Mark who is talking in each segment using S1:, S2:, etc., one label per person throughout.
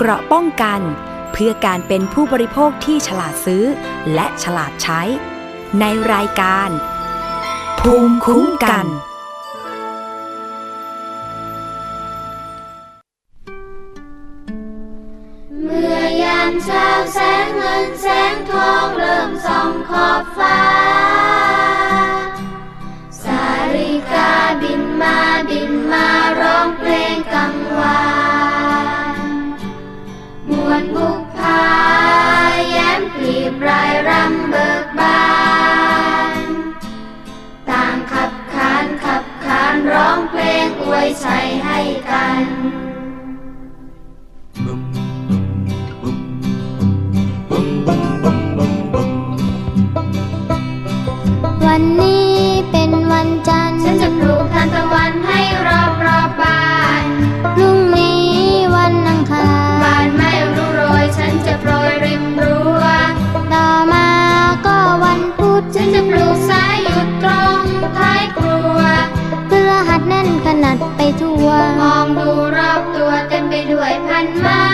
S1: เกราะป้องกัน เพื่อการเป็นผู้บริโภคที่ฉลาดซื้อ และฉลาดใช้ ในรายการ ภูมิคุ้มกัน
S2: เมื่อยามเช้าแสงเงินแสงทองเริ่มส่องขอบฟ้า
S3: ทั่
S2: ว ม
S3: อ
S2: ง
S3: ดู
S2: รอบตัวเต็มไปด้วยพันไม้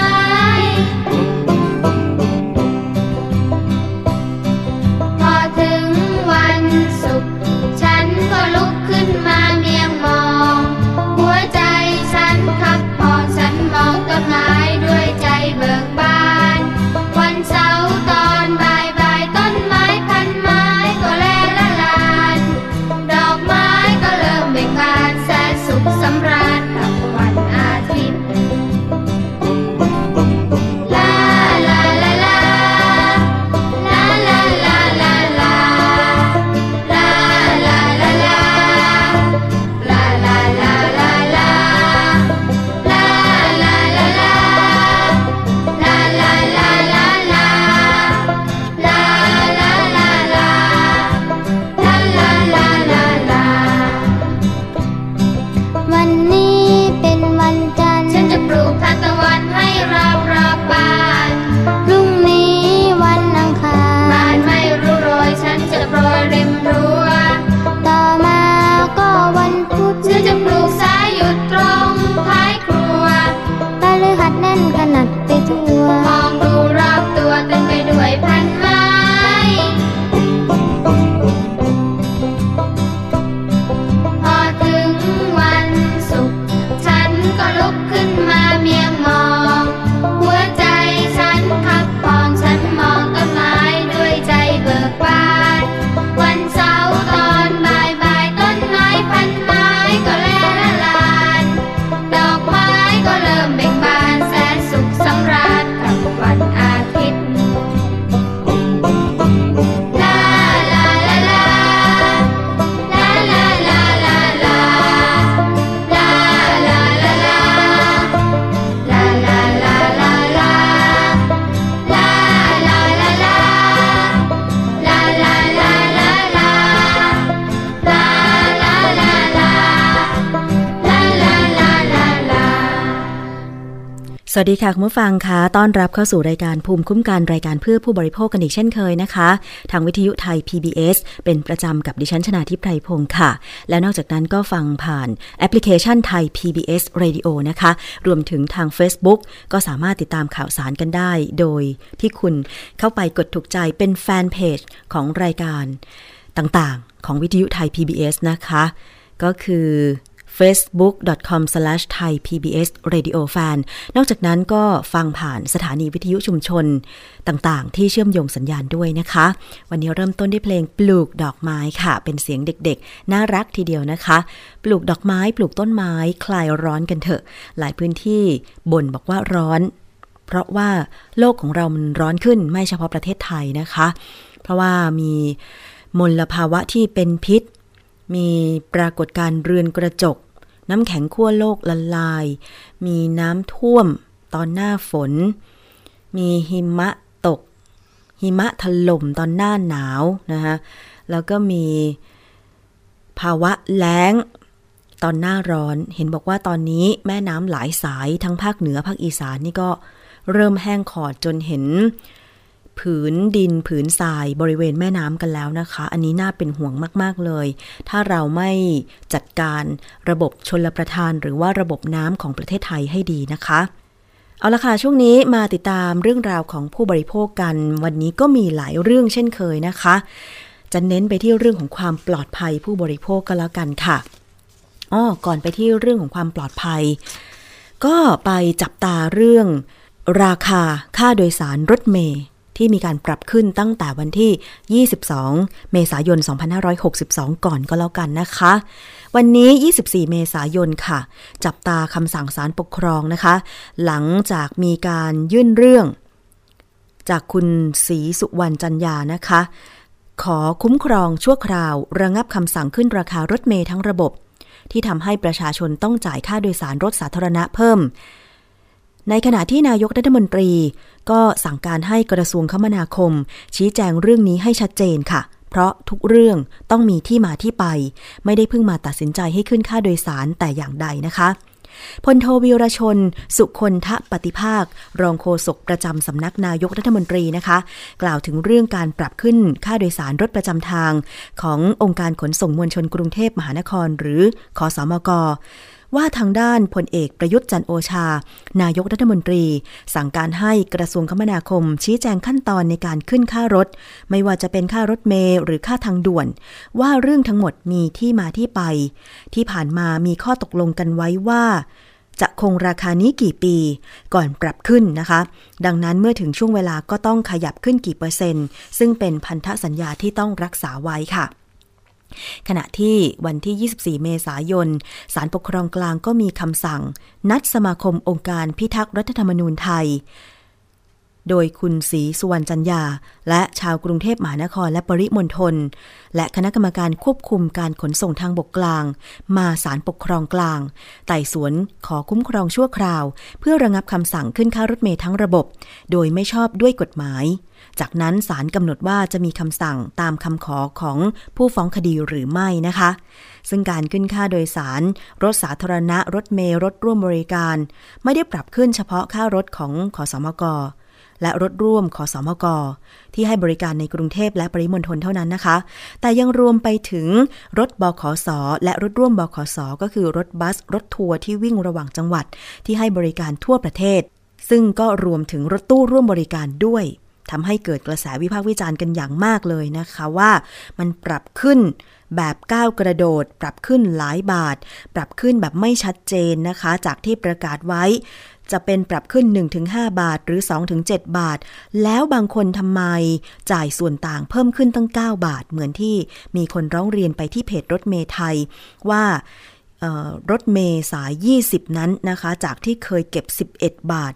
S2: พอถึงวันศุกร์ฉันก็ลุกขึ้นมาเมียงมอง หัวใจฉันขับพอฉันมองต้นไม้
S4: สวัสดีค่ะคุณผู้ฟังคะต้อนรับเข้าสู่รายการภูมิคุ้มกันรายการเพื่อผู้บริโภคกันอีกเช่นเคยนะคะ ทางวิทยุไทย PBS เป็นประจำกับดิฉันชนาทิพไพรพงศ์ค่ะ และนอกจากนั้นก็ฟังผ่านแอปพลิเคชันไทย PBS Radio นะคะ รวมถึงทาง Facebook ก็สามารถติดตามข่าวสารกันได้ โดยที่คุณเข้าไปกดถูกใจเป็นแฟนเพจของรายการต่างๆ ของวิทยุไทย PBS นะคะ ก็คือ facebook.com/thaipbsradiofan นอกจากนั้นก็ฟังผ่านสถานีวิทยุชุมชนต่างๆ ที่เชื่อมโยงสัญญาณด้วยนะคะ วันนี้เริ่มต้นด้วยเพลงปลูกดอกไม้ค่ะ เป็นเสียงเด็กๆ น่ารักทีเดียวนะคะ ปลูกดอกไม้ปลูกต้นไม้คลายร้อนกันเถอะ หลายพื้นที่บ่นบอกว่าร้อน เพราะว่าโลกของเรามันร้อนขึ้นไม่เฉพาะประเทศไทยนะคะ เพราะว่ามีมลภาวะที่เป็นพิษ มีปรากฏการณ์เรือนกระจก น้ำแข็งขั้วโลกละลาย มีน้ำท่วมตอนหน้าฝน มีหิมะตก หิมะถล่มตอนหน้าหนาวนะคะแล้วก็มีภาวะแล้งตอนหน้าร้อน เห็นบอกว่าตอนนี้แม่น้ำหลายสายทั้งภาคเหนือภาคอีสานนี่ก็เริ่มแห้งขอดจนเห็น ผืนดินผืนทรายบริเวณแม่น้ำกันแล้วนะคะ อันนี้น่าเป็นห่วงมากๆเลย ถ้าเราไม่จัดการระบบชลประทาน หรือว่าระบบน้ำของประเทศไทยให้ดีนะคะเอาละค่ะช่วงนี้มาติดตามเรื่องราวของผู้บริโภคกัน วันนี้ก็มีหลายเรื่องเช่นเคยนะคะ จะเน้นไปที่เรื่องของความปลอดภัยผู้บริโภคก็แล้วกันค่ะอ้อก่อนไปที่เรื่องของความปลอดภัย ก็ไปจับตาเรื่อง ราคาค่าโดยสารรถเมย์ ที่มีการปรับขึ้นตั้งแต่วันที่ 22 เมษายน 2562 ก่อนก็แล้วกันนะคะ วันนี้ 24 เมษายนค่ะ จับตาคำสั่งศาลปกครองนะคะ หลังจากมีการยื่นเรื่อง จากคุณศรีสุวรรณจันยานะคะ ขอคุ้มครองชั่วคราว ระงับคำสั่งขึ้นราคารถเมย์ทั้งระบบ ที่ทำให้ประชาชนต้องจ่ายค่าโดยสารรถสาธารณะเพิ่ม ในขณะที่นายกรัฐมนตรีก็สั่งการให้กระทรวงคมนาคม ชี้แจงเรื่องนี้ให้ชัดเจนค่ะ เพราะทุกเรื่องต้องมีที่มาที่ไป ไม่ได้เพิ่งมาตัดสินใจให้ขึ้นค่าโดยสารแต่อย่างใดนะคะพลโทวิรชน สุคนทะปฏิภาค รองโฆษกประจำสำนักนายกรัฐมนตรีนะคะ กล่าวถึงเรื่องการปรับขึ้นค่าโดยสารรถประจำทาง ขององค์การขนส่งมวลชนกรุงเทพมหานคร หรือคอสมก ว่าทางด้านพลเอกประยุทธ์จันโอชา นายกรัฐมนตรี สั่งการให้กระทรวงคมนาคม ชี้แจงขั้นตอนในการขึ้นค่ารถ ไม่ว่าจะเป็นค่ารถเมล์หรือค่าทางด่วน ว่าเรื่องทั้งหมดมีที่มาที่ไป ที่ผ่านมามีข้อตกลงกันไว้ว่าจะคงราคานี้กี่ปีก่อนปรับขึ้นนะคะ ดังนั้นเมื่อถึงช่วงเวลาก็ต้องขยับขึ้นกี่เปอร์เซ็นต์ ซึ่งเป็นพันธสัญญาที่ต้องรักษาไว้ค่ะ ขณะที่วันที่ 24 เมษายนสารปกครองกลางก็มีคำสั่ง นัดสมาคมองค์การพิทักษ์รัฐธรรมนูญไทย โดยคุณศรีสุวรรณจันยา และชาวกรุงเทพมหานครและปริมณฑลและคณะกรรมการควบคุมการขนส่งทางบกกลาง มาศาลปกครองกลาง ไต่สวนขอคุ้มครองชั่วคราว เพื่อระงับคำสั่งขึ้นค่ารถเมล์ทั้งระบบ โดยไม่ชอบด้วยกฎหมาย จากนั้นศาลกำหนดว่าจะมีคำสั่งตามคำขอของผู้ฟ้องคดีหรือไม่นะคะ ซึ่งการขึ้นค่าโดยสาร รถสาธารณะรถเมล์รถร่วมบริการ ไม่ได้ปรับขึ้นเฉพาะค่ารถของขอสมก และรถร่วมขอสมกที่ให้บริการในกรุงเทพและปริมณฑลเท่านั้นนะคะ แต่ยังรวมไปถึงรถบขสและรถร่วมบขสก็คือรถบัส รถทัวร์ที่วิ่งระหว่างจังหวัด ที่ให้บริการทั่วประเทศ ซึ่งก็รวมถึงรถตู้ร่วมบริการด้วยทำให้เกิดกระแสวิพากษ์วิจารณ์กันอย่างมากเลยนะคะว่ามันปรับขึ้นแบบก้าวกระโดด ปรับขึ้นหลายบาท ปรับขึ้นแบบไม่ชัดเจนนะคะ จากที่ประกาศไว้ จะเป็นปรับขึ้น 1-5 บาทหรือ 2-7 บาท แล้วบางคนทำไมจ่ายส่วนต่างเพิ่มขึ้นตั้ง 9 บาท เหมือนที่มีคนร้องเรียนไปที่เพจรถเมย์ไทยว่ารถเมย์สาย 20 นั้นนะคะ จากที่เคยเก็บ 11 บาท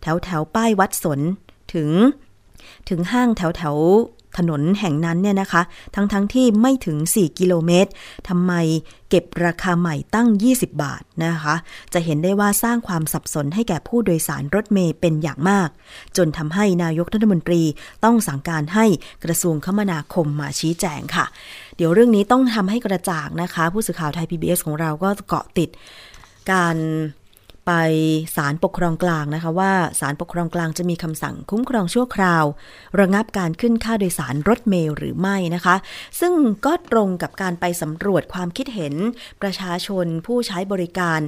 S4: แถวแถวป้ายวัดสนถึง ถึงห้างแถวแถว ถนนแห่งนั้นเนี่ยนะคะ ทั้งทั้งที่ไม่ถึง 4 กิโลเมตรทำไมเก็บราคาใหม่ตั้ง 20 บาทนะคะ จะเห็นได้ว่าสร้างความสับสนให้แก่ผู้โดยสารรถเมย์เป็นอย่างมาก จนทำให้นายกรัฐมนตรีต้องสั่งการให้กระทรวงคมนาคมมาชี้แจงค่ะ เดี๋ยวเรื่องนี้ต้องทำให้กระจ่างนะคะ ผู้สื่อข่าวไทย PBS ของเราก็เกาะติดการ ไปศาลปกครองกลางนะคะว่าศาลปกครองกลางจะมีคำสั่งคุ้มครองชั่วคราว ระงับการขึ้นค่าโดยสารรถเมล์หรือไม่นะคะ ซึ่งก็ตรงกับการไปสำรวจความคิดเห็นประชาชนผู้ใช้บริการ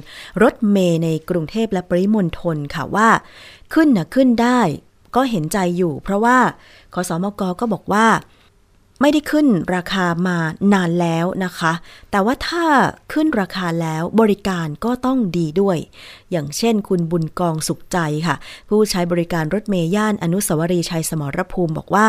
S4: รถเมล์ในกรุงเทพและปริมณฑลค่ะว่า ขึ้นนะขึ้นได้ก็เห็นใจอยู่ เพราะว่าขอสอมกก็บอกว่า ไม่ได้ขึ้นราคามานานแล้วนะคะ แต่ว่าถ้าขึ้นราคาแล้วบริการก็ต้องดีด้วย อย่างเช่นคุณบุญกองสุขใจค่ะ ผู้ใช้บริการรถเมย์ย่านอนุสาวรีย์ชัยสมรภูมิบอกว่า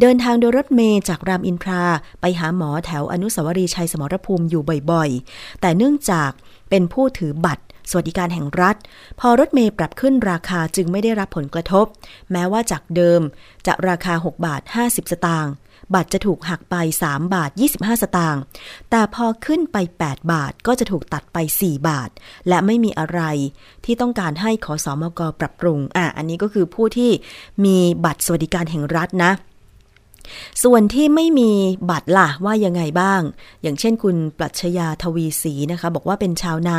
S4: เดินทางโดยรถเมย์จากรามอินทราไปหาหมอแถวอนุสาวรีย์ชัยสมรภูมิอยู่บ่อยๆ แต่เนื่องจากเป็นผู้ถือบัตรสวัสดิการแห่งรัฐ พอรถเมย์ปรับขึ้นราคาจึงไม่ได้รับผลกระทบ แม้ว่าจากเดิมจะราคา 6 บาท 50 สตางค์ บัตรจะถูกหักไป 3 บาท 25 สตางค์ แต่พอขึ้นไป 8 บาทก็จะถูกตัดไป 4 บาท และไม่มีอะไรที่ต้องการให้ขอสอมกปรับปรุง อะ อันนี้ก็คือผู้ที่มีบัตรสวัสดิการแห่งรัฐนะส่วนที่ไม่มีบัตรล่ะว่ายังไงบ้าง อย่างเช่นคุณปรัชญาทวีศรีนะคะ บอกว่าเป็นชาวนา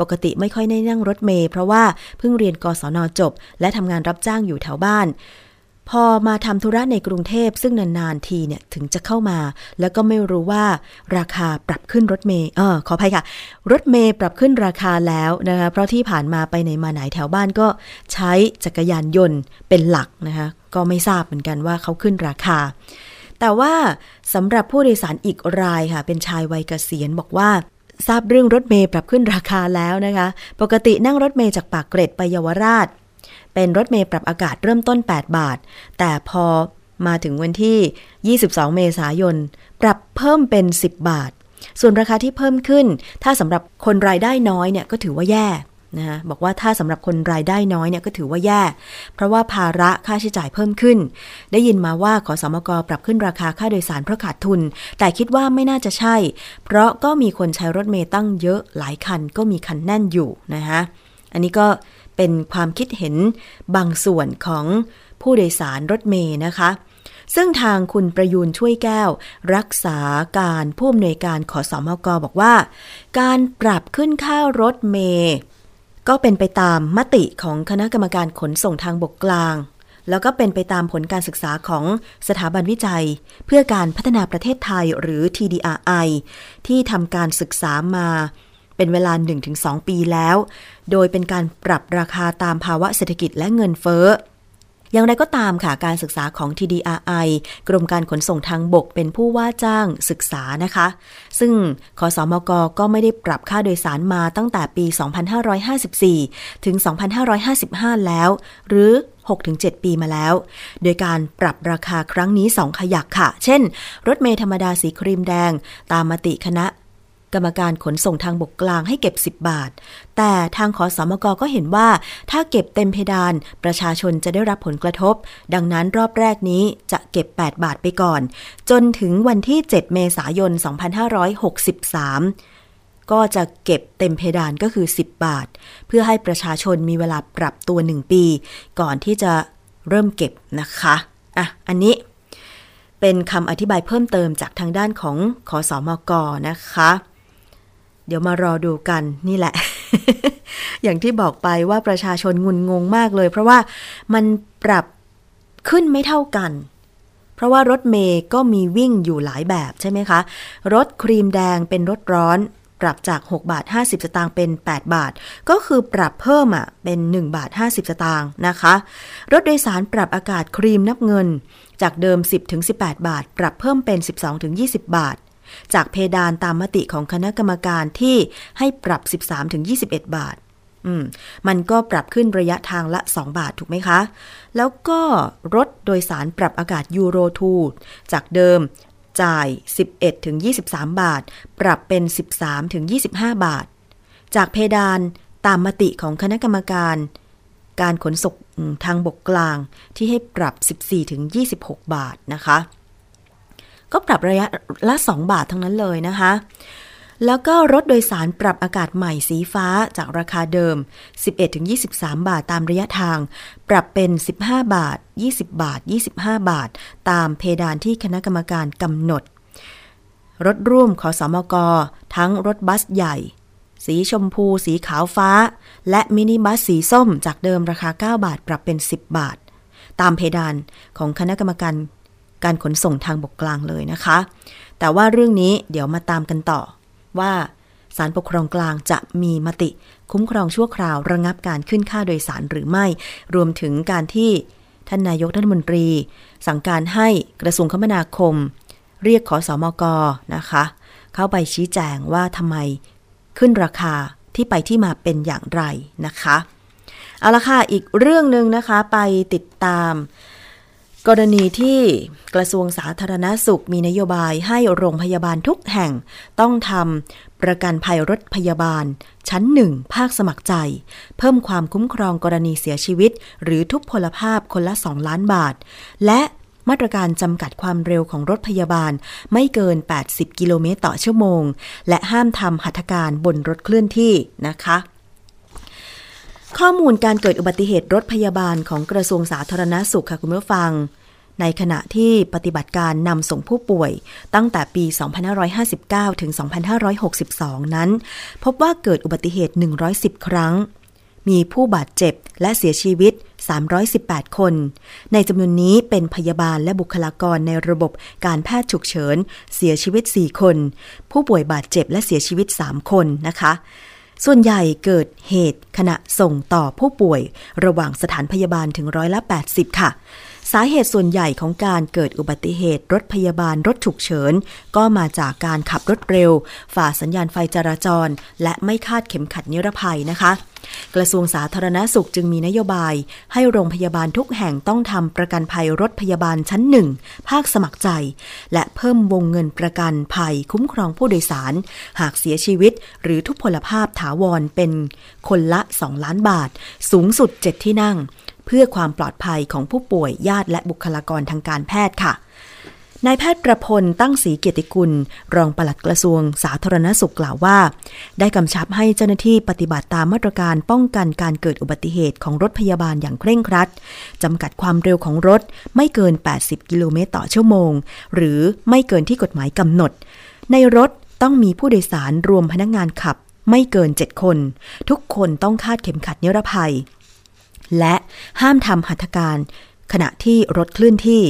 S4: ปกติไม่ค่อยได้นั่งรถเมล์เพราะว่าเพิ่งเรียนกศนจบ และทำงานรับจ้างอยู่แถวบ้าน พอมาทำธุระในกรุงเทพซึ่งนานๆทีเนี่ยถึงจะเข้ามา แล้วก็ไม่รู้ว่าราคาปรับขึ้นรถเมย์เออขออภัยค่ะ รถเมย์ปรับขึ้นราคาแล้วนะคะเพราะที่ผ่านมาไปไหนมาไหนแถวบ้านก็ใช้จักรยานยนต์เป็นหลักนะคะก็ไม่ทราบเหมือนกันว่าเขาขึ้นราคา แต่ว่าสำหรับผู้โดยสารอีกรายค่ะ เป็นชายวัยเกษียณบอกว่าทราบเรื่องรถเมย์ปรับขึ้นราคาแล้วนะคะ ปกตินั่งรถเมย์จากปากเกร็ดไปเยาวราช เป็นรถเมย์ปรับอากาศเริ่มต้น 8 บาท แต่พอมาถึงวันที่ 22 เมษายน ปรับเพิ่มเป็น 10 บาท ส่วนราคาที่เพิ่มขึ้น ถ้าสำหรับคนรายได้น้อยเนี่ยก็ถือว่าแย่นะะบอกว่าถ้าสำหรับคนรายได้น้อยเนี่ยก็ถือว่าแย่ เพราะว่าภาระค่าใช้จ่ายเพิ่มขึ้น ได้ยินมาว่าขอสมกปรับขึ้นราคาค่าโดยสารเพราะขาดทุน แต่คิดว่าไม่น่าจะใช่ เพราะก็มีคนใช้รถเมย์ตั้งเยอะหลายคันก็มีคันแน่นอยู่นะคะอันนี้ก็ เป็นความคิดเห็นบางส่วนของผู้โดยสารรถเมย์นะคะ ซึ่งทางคุณประยูนช่วยแก้ว รักษาการผู้อำนวยการขอสอมกบอกว่า การปรับขึ้นค่ารถเมย์ก็เป็นไปตามมติของคณะกรรมการขนส่งทางบกกลาง แล้วก็เป็นไปตามผลการศึกษาของสถาบันวิจัย เพื่อการพัฒนาประเทศไทยหรือ TDRI ที่ทำการศึกษามาเป็นเวลา 1-2 ปีแล้ว โดยเป็นการปรับราคาตามภาวะเศรษฐกิจและเงินเฟ้อ อย่างไรก็ตามค่ะ การศึกษาของ TDRI กรมการขนส่งทางบกเป็นผู้ว่าจ้างศึกษานะคะ ซึ่งขอสอมกก็ไม่ได้ปรับค่าโดยสารมาตั้งแต่ปี 2554 ถึง 2555 แล้ว หรือ 6-7 ปีมาแล้ว โดยการปรับราคาครั้งนี้ 2 ขยักค่ะ เช่น รถเมล์ธรรมดาสีครีมแดง ตามมติคณะ กรรมการขนส่งทางบกกลางให้เก็บ 10 บาท แต่ทางขอสมกก็เห็นว่าถ้าเก็บเต็มเพดานประชาชนจะได้รับผลกระทบ ดังนั้นรอบแรกนี้จะเก็บ 8 บาทไปก่อน จนถึงวันที่ 7 เมษายน 2563ก็จะเก็บเต็มเพดานก็คือ 10 บาท เพื่อให้ประชาชนมีเวลาปรับตัว 1 ปี ก่อนที่จะเริ่มเก็บนะคะอะอันนี้เป็นคำอธิบายเพิ่มเติมจากทางด้านของขอสอมกนะคะ เดี๋ยวมารอดูกันนี่แหละ อย่างที่บอกไปว่าประชาชนงุนงงมากเลย เพราะว่ามันปรับขึ้นไม่เท่ากัน เพราะว่ารถเมย์ก็มีวิ่งอยู่หลายแบบใช่ไหมคะ รถครีมแดงเป็นรถร้อนปรับจาก 6 บาท 50 สตางค์เป็น 8 บาท ก็คือปรับเพิ่มอะเป็น 1 บาท 50 สตางค์นะคะ รถโดยสารปรับอากาศครีมนับเงิน จากเดิม 10ถึง18 บาท ปรับเพิ่มเป็น 12ถึง20 บาท จากเพดานตามมติของคณะกรรมการที่ให้ปรับ 13ถึง21 บาท อืม มันก็ปรับขึ้นระยะทางละ 2 บาทถูกไหมคะ แล้วก็รถโดยสารปรับอากาศยูโร2จากเดิมจ่าย 11ถึง23 บาท ปรับเป็น 13ถึง25 บาท จากเพดานตามมติของคณะกรรมการ การขนส่งทางบกกลางที่ให้ปรับ 14ถึง26 บาทนะคะ ก็ปรับระยะละ 2 บาททั้งนั้นเลยนะคะ แล้วก็รถโดยสารปรับอากาศใหม่สีฟ้าจากราคาเดิม 11-23 บาทตามระยะทาง ปรับเป็น 15 บาท 20 บาท 25 บาท ตามเพดานที่คณะกรรมการกำหนด รถร่วมขอสอมก ทั้งรถบัสใหญ่ สีชมพู สีขาวฟ้า และมินิบัสสีส้มจากเดิมราคา 9 บาท ปรับเป็น 10 บาทตามเพดานของคณะกรรมการ การขนส่งทางบกกลางเลยนะคะ แต่ว่าเรื่องนี้เดี๋ยวมาตามกันต่อ ว่าศาลปกครองกลางจะมีมติ คุ้มครองชั่วคราวระงับการขึ้นค่าโดยสารหรือไม่ รวมถึงการที่ท่านนายกรัฐมนตรี สั่งการให้กระทรวงคมนาคม เรียกขอสอมกนะคะ เข้าไปชี้แจงว่าทำไมขึ้นราคาที่ไปที่มาเป็นอย่างไรนะคะ เอาละค่ะ อีกเรื่องหนึ่งนะคะไปติดตาม กรณีที่กระทรวงสาธารณาสุขมีนโยบายให้โรงพยาบาลทุกแห่ง ต้องทำประกันภัยรถพยาบาล ชั้นหนึ่งภาคสมัครใจ เพิ่มความคุ้มครองกรณีเสียชีวิต หรือทุพพลภาพคนละ 2 ล้านบาท และมาตรการจำกัดความเร็วของรถพยาบาลไม่เกิน 80 กิโลเมตรต่อชั่วโมง และห้ามทำหัตถการบนรถเคลื่อนที่นะคะ ข้อมูลการเกิดอุบัติเหตุรถพยาบาลของกระทรวงสาธารณาสุขค่ะคุณผู้ฟัง ในขณะที่ปฏิบัติการนำส่งผู้ป่วยตั้งแต่ปี 2559 ถึง 2562 นั้น พบว่าเกิดอุบัติเหตุ 110 ครั้ง มีผู้บาดเจ็บและเสียชีวิต 318 คน ในจำนวนนี้เป็นพยาบาลและบุคลากรในระบบการแพทย์ฉุกเฉิน เสียชีวิต 4 คน ผู้ป่วยบาดเจ็บและเสียชีวิต 3 คนนะคะ ส่วนใหญ่เกิดเหตุขณะส่งต่อผู้ป่วย ระหว่างสถานพยาบาลถึงร้อยละ 80 ค่ะ สาเหตุส่วนใหญ่ของการเกิดอุบัติเหตุรถพยาบาลรถฉุกเฉิน ก็มาจากการขับรถเร็ว ฝ่าสัญญาณไฟจราจร และไม่คาดเข็มขัดนิรภัยนะคะกระทรวงสาธารณสุขจึงมีนโยบาย ให้โรงพยาบาลทุกแห่งต้องทำประกันภัยรถพยาบาลชั้นหนึ่งภาคสมัครใจ และเพิ่มวงเงินประกันภัยคุ้มครองผู้โดยสาร หากเสียชีวิต หรือทุพพลภาพถาวรเป็นคนละ 2 ล้านบาท สูงสุด 7 ที่นั่ง เพื่อความปลอดภัยของผู้ป่วยญาติและบุคลากรทางการแพทย์ค่ะนายแพทย์ประพลตั้งศรีเกียรติกุล รองปลัดกระทรวงสาธารณสุขกล่าวว่า ได้กำชับให้เจ้าหน้าที่ปฏิบัติตามมาตรการป้องกันการเกิดอุบัติเหตุของรถพยาบาลอย่างเคร่งครัดจำกัดความเร็วของรถไม่เกิน 80 กิโลเมตรต่อชั่วโมง หรือไม่เกินที่กฎหมายกำหนด ในรถต้องมีผู้โดยสารรวมพนักงานขับ ไม่เกิน 7 คน ทุกคนต้องคาดเข็มขัดนิรภัย และห้ามทำหัตถการ ขณะที่รถเคลื่อนที่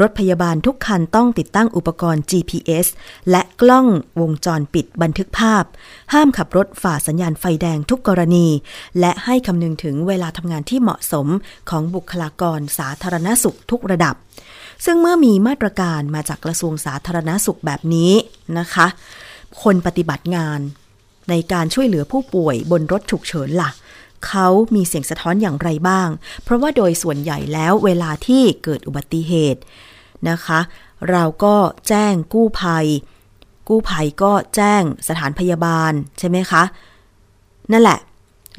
S4: รถพยาบาลทุกคันต้องติดตั้งอุปกรณ์ GPS และกล้องวงจรปิดบันทึกภาพ ห้ามขับรถฝ่าสัญญาณไฟแดงทุกกรณี และให้คำนึงถึงเวลาทำงานที่เหมาะสมของบุคลากรสาธารณสุขทุกระดับ ซึ่งเมื่อมีมาตรการมาจากกระทรวงสาธารณสุขแบบนี้นะคะ คนปฏิบัติงานในการช่วยเหลือผู้ป่วยบนรถฉุกเฉินล่ะ เขามีเสียงสะท้อนอย่างไรบ้าง เพราะว่าโดยส่วนใหญ่แล้วเวลาที่เกิดอุบัติเหตุนะคะ เราก็แจ้งกู้ภัย กู้ภัยก็แจ้งสถานพยาบาลใช่ไหมคะ นั่นแหละ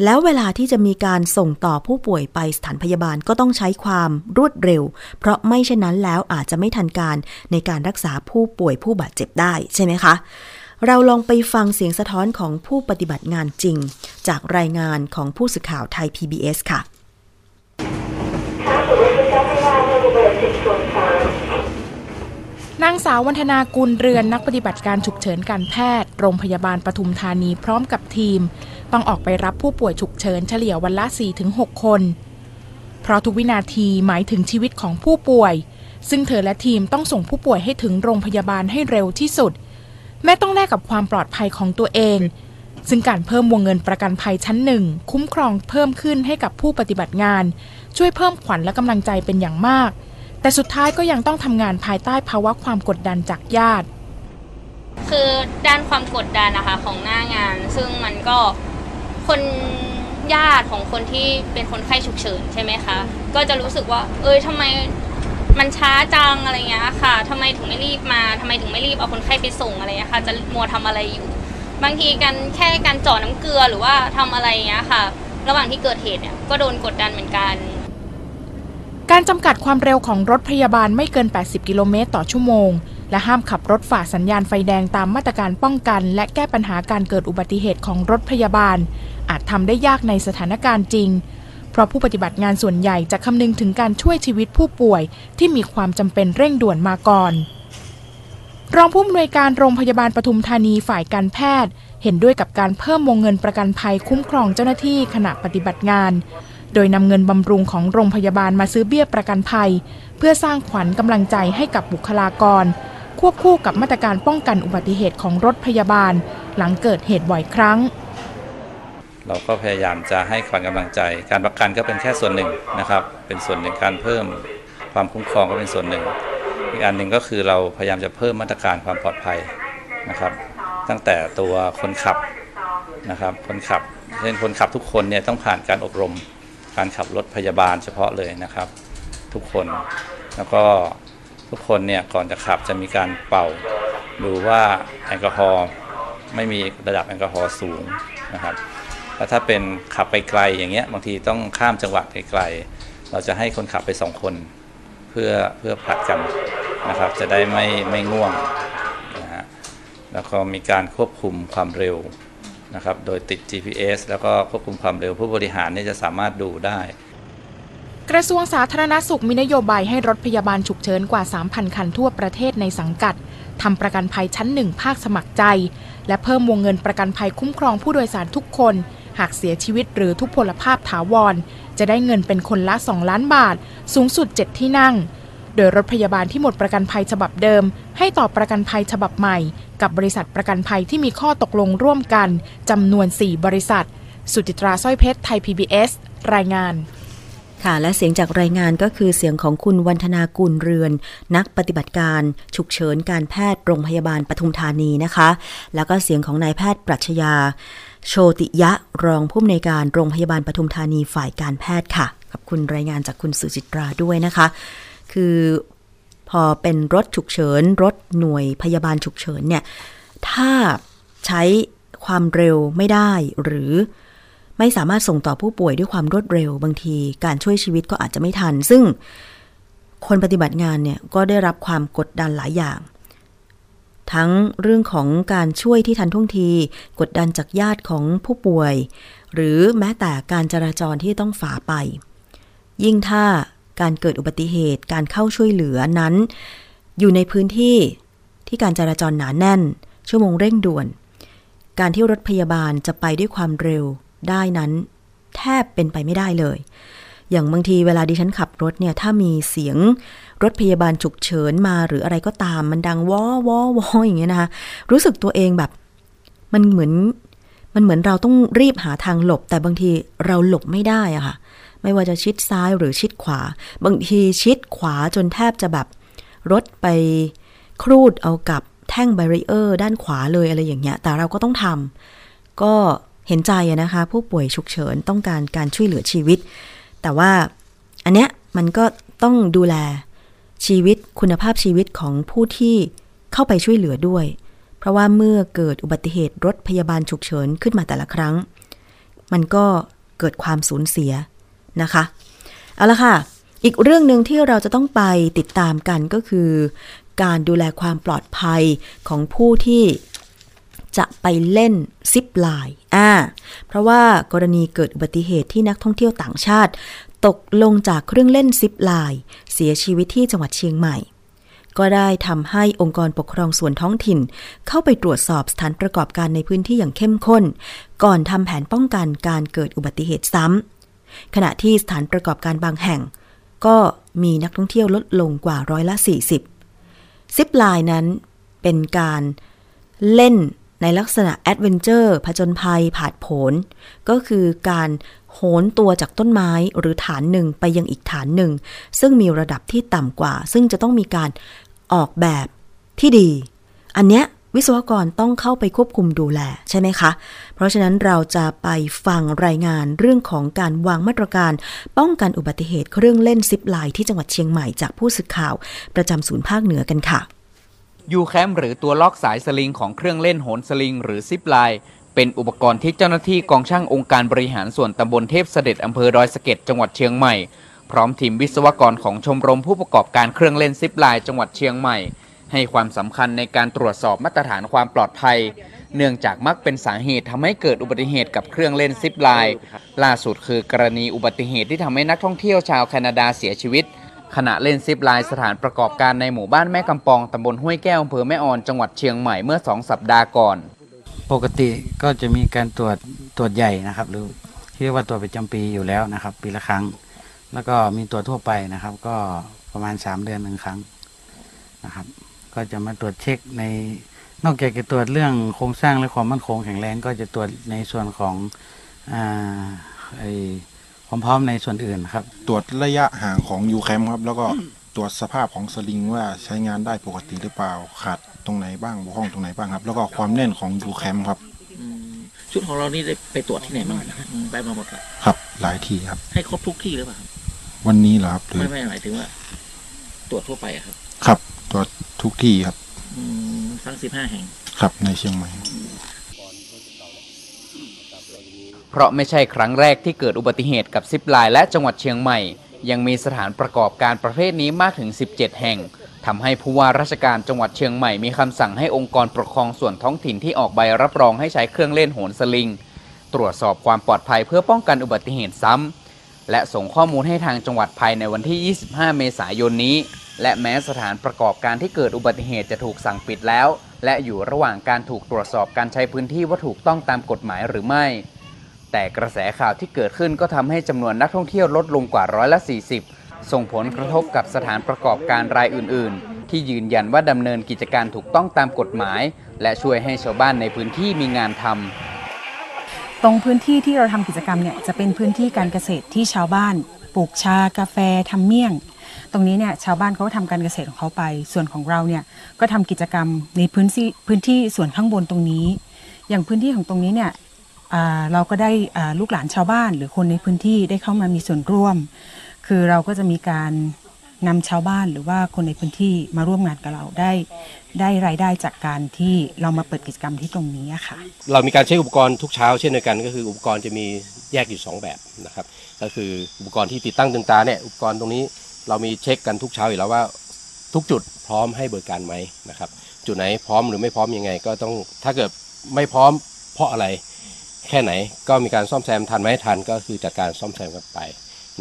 S4: แล้วเวลาที่จะมีการส่งต่อผู้ป่วยไปสถานพยาบาลก็ต้องใช้ความรวดเร็ว เพราะไม่เช่นนั้นแล้วอาจจะไม่ทันการในการรักษาผู้ป่วยผู้บาดเจ็บได้ใช่ไหมคะ เราลองไปฟังเสียงสะท้อนของผู้ปฏิบัติงานจริง จากรายงานของผู้สื่อข่าวไทย PBS ค่ะ
S5: นางสาววันธนากุลเรือนนักปฏิบัติการฉุกเฉินการแพทย์ โรงพยาบาลปทุมธานีพร้อมกับทีม ต้องออกไปรับผู้ป่วยฉุกเฉินเฉลี่ยวันละ 4-6 คน เพราะทุกวินาทีหมายถึงชีวิตของผู้ป่วย ซึ่งเธอและทีมต้องส่งผู้ป่วยให้ถึงโรงพยาบาลให้เร็วที่สุด แม้ต้องแลกกับความปลอดภัยของตัวเอง ซึ่งการเพิ่มวงเงินประกันภัยชั้นหนึ่งคุ้มครองเพิ่มขึ้นให้กับผู้ปฏิบัติงาน ช่วยเพิ่มขวัญและกำลังใจเป็นอย่างมาก แต่สุดท้ายก็ยังต้องทำงานภายใต้ภาวะความกดดันจากญาติ
S6: คือด้านความกดดันนะคะของหน้างาน ซึ่งมันก็คนญาติของคนที่เป็นคนไข้ฉุกเฉินใช่ไหมคะ ก็จะรู้สึกว่า เอ้ยทำไม มันช้าจังอะไรเงี้ยค่ะทำไมถึงไม่รีบมาทำไมถึงไม่รีบเอาคนไข้ไปส่งอะไรเงี้ยค่ะ จะมัวทำอะไรอยู่ บางทีการแค่การเจาะน้ำเกลือหรือว่าทำอะไรเงี้ยค่ะ ระหว่างที่เกิดเหตุเนี่ยก็โดนกดดันเหมือนกัน
S5: การจำกัดความเร็วของรถพยาบาลไม่เกิน 80 กิโลเมตรต่อชั่วโมง และห้ามขับรถฝ่าสัญญาณไฟแดงตามมาตรการป้องกัน และแก้ปัญหาการเกิดอุบัติเหตุของรถพยาบาล อาจทำได้ยากในสถานการณ์จริง เพราะผู้ปฏิบัติงานส่วนใหญ่จะคำนึงถึงการช่วยชีวิตผู้ป่วยที่มีความจำเป็นเร่งด่วนมาก่อน รองผู้อำนวยการโรงพยาบาลปทุมธานีฝ่ายการแพทย์ เห็นด้วยกับการเพิ่มวงเงินประกันภัยคุ้มครองเจ้าหน้าที่ขณะปฏิบัติงาน โดยนำเงินบำรุงของโรงพยาบาลมาซื้อเบี้ยประกันภัย เพื่อสร้างขวัญกำลังใจให้กับบุคลากร ควบคู่กับมาตรการป้องกันอุบัติเหตุของรถพยาบาล หลังเกิดเหตุบ่อยครั้ง
S7: เราก็พยายามจะให้ขวัญกำลังใจ การประกันก็เป็นแค่ส่วนหนึ่งนะครับ เป็นส่วนหนึ่งการเพิ่มความคุ้มครองก็เป็นส่วนหนึ่ง อีกอันหนึ่งก็คือเราพยายามจะเพิ่มมาตรการความปลอดภัยนะครับ ตั้งแต่ตัวคนขับนะครับคนขับเช่นคนขับทุกคนเนี่ยต้องผ่านการอบรม การขับรถพยาบาลเฉพาะเลยนะครับ ทุกคนแล้วก็ทุกคนเนี่ยก่อนจะขับจะมีการเป่าดูว่าแอลกอฮอล์ไม่มีระดับแอลกอฮอล์สูงนะครับ แล้วถ้าเป็นขับไปไกลอย่างเงี้ยบางทีต้องข้ามจังหวัดไกลๆเราจะให้คนขับไปสองคน เพื่อเพื่อผลัดกันนะครับ จะได้ไม่ไม่ง่วงนะฮะแล้วก็มีการควบคุมความเร็วนะครับ โดยติด GPS แล้วก็ควบคุมความเร็วผู้บริหารเนี่ยจะสามารถดูได้
S5: กระทรวงสาธารณสุขมีนโยบายให้รถพยาบาลฉุกเฉินกว่า 3,000 คันทั่วประเทศในสังกัดทำประกันภัยชั้นหนึ่งภาคสมัครใจ และเพิ่มวงเงินประกันภัยคุ้มครองผู้โดยสารทุกคน หากเสียชีวิตหรือทุพพลภาพถาวร จะได้เงินเป็นคนละ 2 ล้านบาท สูงสุด 7 ที่นั่ง โดยรถพยาบาลที่หมดประกันภัยฉบับเดิม ให้ต่อประกันภัยฉบับใหม่ กับบริษัทประกันภัยที่มีข้อตกลงร่วมกันจำนวน 4 บริษัท สุจิตราสร้อยเพชรไทย PBS รายงาน
S4: ค่ะและเสียงจากรายงานก็คือเสียงของคุณวันธนากุลเรือน นักปฏิบัติการ ฉุกเฉินการแพทย์โรงพยาบาลปทุมธานีนะคะ แล้วก็เสียงของนายแพทย์ปรัชญา โชติยะรองผู้อำนวยการโรงพยาบาลปทุมธานีฝ่ายการแพทย์ค่ะขอบคุณรายงานจากคุณสุจิตราด้วยนะคะ คือพอเป็นรถฉุกเฉิน รถหน่วยพยาบาลฉุกเฉินเนี่ย ถ้าใช้ความเร็วไม่ได้หรือไม่สามารถส่งต่อผู้ป่วยด้วยความรวดเร็วบางทีการช่วยชีวิตก็อาจจะไม่ทัน ซึ่งคนปฏิบัติงานเนี่ยก็ได้รับความกดดันหลายอย่าง ทั้งเรื่องของการช่วยที่ทันท่วงที กดดันจากญาติของผู้ป่วย หรือแม้แต่การจราจรที่ต้องฝ่าไป ยิ่งถ้าการเกิดอุบัติเหตุการเข้าช่วยเหลือนั้น อยู่ในพื้นที่ที่การจราจรหนาแน่น ชั่วโมงเร่งด่วน การที่รถพยาบาลจะไปด้วยความเร็วได้นั้น แทบเป็นไปไม่ได้เลย อย่างบางทีเวลาดิฉันขับรถเนี่ยถ้ามีเสียงรถพยาบาลฉุกเฉินมาหรืออะไรก็ตามมันดังวอวอวออย่างเงี้ยนะคะรู้สึกตัวเองแบบ มันเหมือนมันเหมือนเราต้องรีบหาทางหลบ แต่บางทีเราหลบไม่ได้อะค่ะ ไม่ว่าจะชิดซ้ายหรือชิดขวา บางทีชิดขวาจนแทบจะแบบรถไปครูดเอากับแท่งแบรีเออร์ด้านขวาเลยอะไรอย่างเงี้ย แต่เราก็ต้องทำก็เห็นใจนะคะ ผู้ป่วยฉุกเฉินต้องการการช่วยเหลือชีวิต แต่ว่าอันเนี้ยมันก็ต้องดูแลชีวิตคุณภาพชีวิตของผู้ที่เข้าไปช่วยเหลือด้วย เพราะว่าเมื่อเกิดอุบัติเหตุรถพยาบาลฉุกเฉินขึ้นมาแต่ละครั้ง มันก็เกิดความสูญเสียนะคะ เอาละค่ะ อีกเรื่องหนึ่งที่เราจะต้องไปติดตามกันก็คือ การดูแลความปลอดภัยของผู้ที่จะไปเล่นซิปไลน์ อ่าเพราะว่ากรณีเกิดอุบัติเหตุที่นักท่องเที่ยวต่างชาติ ตกลงจากเครื่องเล่นซิปไลน์เสียชีวิตที่จังหวัดเชียงใหม่ ก็ได้ทำให้องค์กรปกครองส่วนท้องถิ่น เข้าไปตรวจสอบสถานประกอบการในพื้นที่อย่างเข้มข้น ก่อนทำแผนป้องกันการเกิดอุบัติเหตุซ้ำขณะที่สถานประกอบการบางแห่ง ก็มีนักท่องเที่ยวลดลงกว่าร้อยละ 40ซิปไลน์นั้นเป็นการเล่น ในลักษณะ adventure ผจญภัยผาดโผน ก็คือการโหนตัวจากต้นไม้หรือฐานหนึ่งไปยังอีกฐานหนึ่ง ซึ่งมีระดับที่ต่ำกว่า ซึ่งจะต้องมีการออกแบบที่ดี อันเนี้ยวิศวกรต้องเข้าไปควบคุมดูแลใช่ไหมคะ เพราะฉะนั้นเราจะไปฟังรายงานเรื่องของการวางมาตรการ ป้องกันอุบัติเหตุเครื่องเล่นซิปไลน์ที่จังหวัดเชียงใหม่จากผู้สื่อข่าว ประจำศูนย์ภาคเหนือกันค่ะ
S8: U-clamp หรือตัวล็อกสายสลิงของเครื่องเล่นโหนสลิงหรือซิปไลน์เป็นอุปกรณ์ที่เจ้าหน้าที่กองช่างองค์การบริหารส่วนตำบลเทพเสด็จอำเภอดอยสะเก็ดจังหวัดเชียงใหม่ พร้อมทีมวิศวกรของชมรมผู้ประกอบการเครื่องเล่นซิปไลน์จังหวัดเชียงใหม่ ให้ความสำคัญในการตรวจสอบมาตรฐานความปลอดภัย เนื่องจากมักเป็นสาเหตุทำให้เกิดอุบัติเหตุกับเครื่องเล่นซิปไลน์ล่าสุดคือกรณีอุบัติเหตุที่ทำให้นักท่องเที่ยวชาวแคนาดาเสียชีวิต ขณะเล่นซิปไลน์สถานประกอบการในหมู่บ้านแม่กำปองตำบลห้วยแก้วอำเภอแม่ออนจังหวัดเชียงใหม่เมื่อสองสัปดาห์ก่อน
S9: ปกติก็จะมีการตรวจตรวจใหญ่นะครับ หรือที่เรียกว่าตรวจประจำปีอยู่แล้วนะครับ ปีละครั้ง แล้วก็มีตรวจทั่วไปนะครับ ก็ประมาณ 3 เดือนหนึ่งครั้งนะครับ ก็จะมาตรวจเช็คในนอกจากจะตรวจเรื่องโครงสร้างและความมั่นคงแข็งแรงก็จะตรวจในส่วนของอ่าไอ ความพร้อมในส่วนอื่นครับ
S10: ตรวจระยะห่างของยูแคมครับ แล้วก็ตรวจสภาพของสลิงว่าใช้งานได้ปกติหรือเปล่าขาดตรงไหนบ้างบกพร่องตรงไหนบ้างครับ แล้วก็ความแน่นของยูแคมครับ
S11: อืมชุดของเรานี่ได้ไปตรวจที่ไหนบ้างอืมไปมาหมดละ
S10: ครับ หลายทีครับ
S11: ให้ครบทุกที่หรือเปล่าครับ
S10: วันนี้เหรอครับหรือ
S11: ไม่ไม่หมายถึงว่า ตรวจทั่วไปอะครับ
S10: ครับ ตรวจทุกที่ครับ
S11: อืมทั้งสิบห้าแห่ง
S10: ครับในเชียงใหม่
S8: เพราะไม่ใช่ครั้งแรกที่เกิดอุบัติเหตุกับซิปไลน์และจังหวัดเชียงใหม่ ยังมีสถานประกอบการประเภทนี้มากถึง 17 แห่งทำให้ผู้ว่าราชการจังหวัดเชียงใหม่มีคำสั่งให้องค์กรปกครองส่วนท้องถิ่นที่ออกใบรับรองให้ใช้เครื่องเล่นโหนสลิง ตรวจสอบความปลอดภัยเพื่อป้องกันอุบัติเหตุซ้ำและส่งข้อมูลให้ทางจังหวัดภายในวันที่ 25 เมษายนนี้ และแม้สถานประกอบการที่เกิดอุบัติเหตุจะถูกสั่งปิดแล้ว และอยู่ระหว่างการถูกตรวจสอบการใช้พื้นที่ว่าถูกต้องตามกฎหมายหรือไม่ แต่กระแสข่าวที่เกิดขึ้นก็ทำให้จำนวนนักท่องเที่ยวลดลงกว่าร้อยละ 40 ส่งผลกระทบกับสถานประกอบการรายอื่น ๆ ที่ยืนยันว่าดำเนินกิจการถูกต้องตามกฎหมาย และช่วยให้ชาวบ้านในพื้นที่มีงานทำ
S12: ตรงพื้นที่ที่เราทำกิจกรรมเนี่ยจะเป็นพื้นที่การเกษตรที่ชาวบ้านปลูกชากาแฟทำเมี่ยง ตรงนี้เนี่ยชาวบ้านเขาก็ทำการเกษตรของเขาไป ส่วนของเราเนี่ยก็ทำกิจกรรมในพื้นที่พื้นที่ส่วนข้างบนตรงนี้ อย่างพื้นที่ของตรงนี้เนี่ย เราก็ได้ลูกหลานชาวบ้าน หรือคนในพื้นที่ได้เข้ามามีส่วนร่วม คือเราก็จะมีการนำชาวบ้านหรือว่าคนในพื้นที่มาร่วมงานกับเราได้ ได้รายได้จากการที่เรามาเปิดกิจกรรมที่ตรงนี้ค่ะ
S13: เรามีการใช้อุปกรณ์ทุกเช้าเช่นเดียวกัน ก็คืออุปกรณ์จะมีแยกอยู่ 2 แบบนะครับ ก็คืออุปกรณ์ที่ติดตั้งตึงตาเนี่ยอุปกรณ์ตรงนี้เรามีเช็คกันทุกเช้าอยู่แล้วว่าทุกจุดพร้อมให้บริการไหมนะครับจุดไหนพร้อมหรือไม่พร้อมยังไง ก็ต้องถ้าเกิดไม่พร้อมเพราะอะไร แค่ไหนก็มีการซ่อมแซมทันไหมทันก็คือจัดการซ่อมแซมกันไป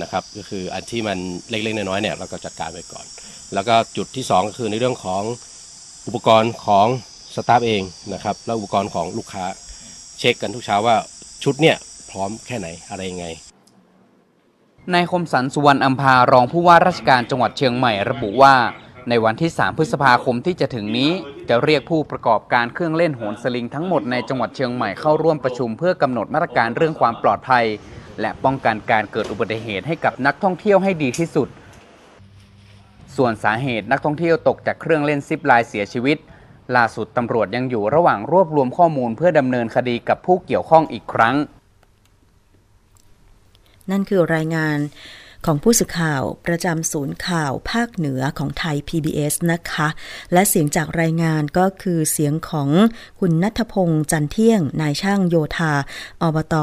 S13: นะครับก็คืออันที่มันเล็กๆน้อยๆเนี่ยเราก็จัดการไปก่อน แล้วก็จุดที่สองก็คือในเรื่องของอุปกรณ์ของสตาฟเองนะครับแล้วอุปกรณ์ของลูกค้าเช็คกันทุกเช้าว่าชุดเนี่ยพร้อมแค่ไหนอะไรยังไง
S8: นายคมสันสุวรรณอัมพารองผู้ว่าราชการจังหวัดเชียงใหม่ระบุว่า ในวันที่ 3 พฤษภาคมที่จะถึงนี้ จะเรียกผู้ประกอบการเครื่องเล่นโหนสลิงทั้งหมดในจังหวัดเชียงใหม่เข้าร่วมประชุมเพื่อกำหนดมาตรการเรื่องความปลอดภัย และป้องกันการเกิดอุบัติเหตุให้กับนักท่องเที่ยวให้ดีที่สุด ส่วนสาเหตุนักท่องเที่ยวตกจากเครื่องเล่นซิปไลน์เสียชีวิต ล่าสุดตำรวจยังอยู่ระหว่างรวบรวมข้อมูลเพื่อดำเนินคดีกับผู้เกี่ยวข้องอีกครั้ง
S4: นั่นคือรายงาน ของผู้สื่อข่าวประจำศูนย์ข่าวภาคเหนือของไทย PBS นะคะ และเสียงจากรายงานก็คือเสียงของคุณนัทพงษ์จันเที่ยง นายช่างโยธาอบต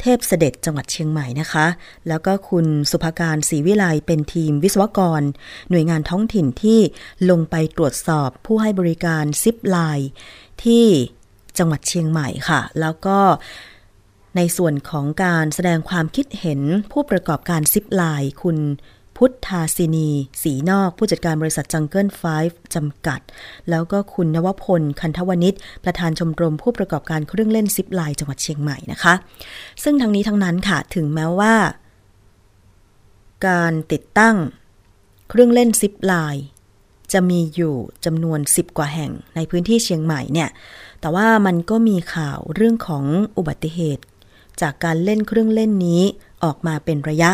S4: เทพเสด็จจังหวัดเชียงใหม่นะคะ แล้วก็คุณสุภการศรีวิไลเป็นทีมวิศวกร หน่วยงานท้องถิ่นที่ลงไปตรวจสอบผู้ให้บริการซิปไลน์ที่จังหวัดเชียงใหม่ค่ะ แล้วก็ ในส่วนของการแสดงความคิดเห็นผู้ประกอบการซิปไลน์คุณพุทธาสินีสีนอกผู้จัดการบริษัท Jungle Flight จำกัด แล้วก็คุณนวพล คันทวนิชประธานชมรมผู้ประกอบการเครื่องเล่นซิปไลน์จังหวัดเชียงใหม่นะคะ ซึ่งทั้งนี้ทั้งนั้นค่ะถึงแม้ว่า การติดตั้งเครื่องเล่นซิปไลน์จะมีอยู่จำนวน 10 กว่าแห่งในพื้นที่เชียงใหม่เนี่ย แต่ว่ามันก็มีข่าวเรื่องของอุบัติเหตุ จากการเล่นเครื่องเล่นนี้ออกมาเป็นระยะ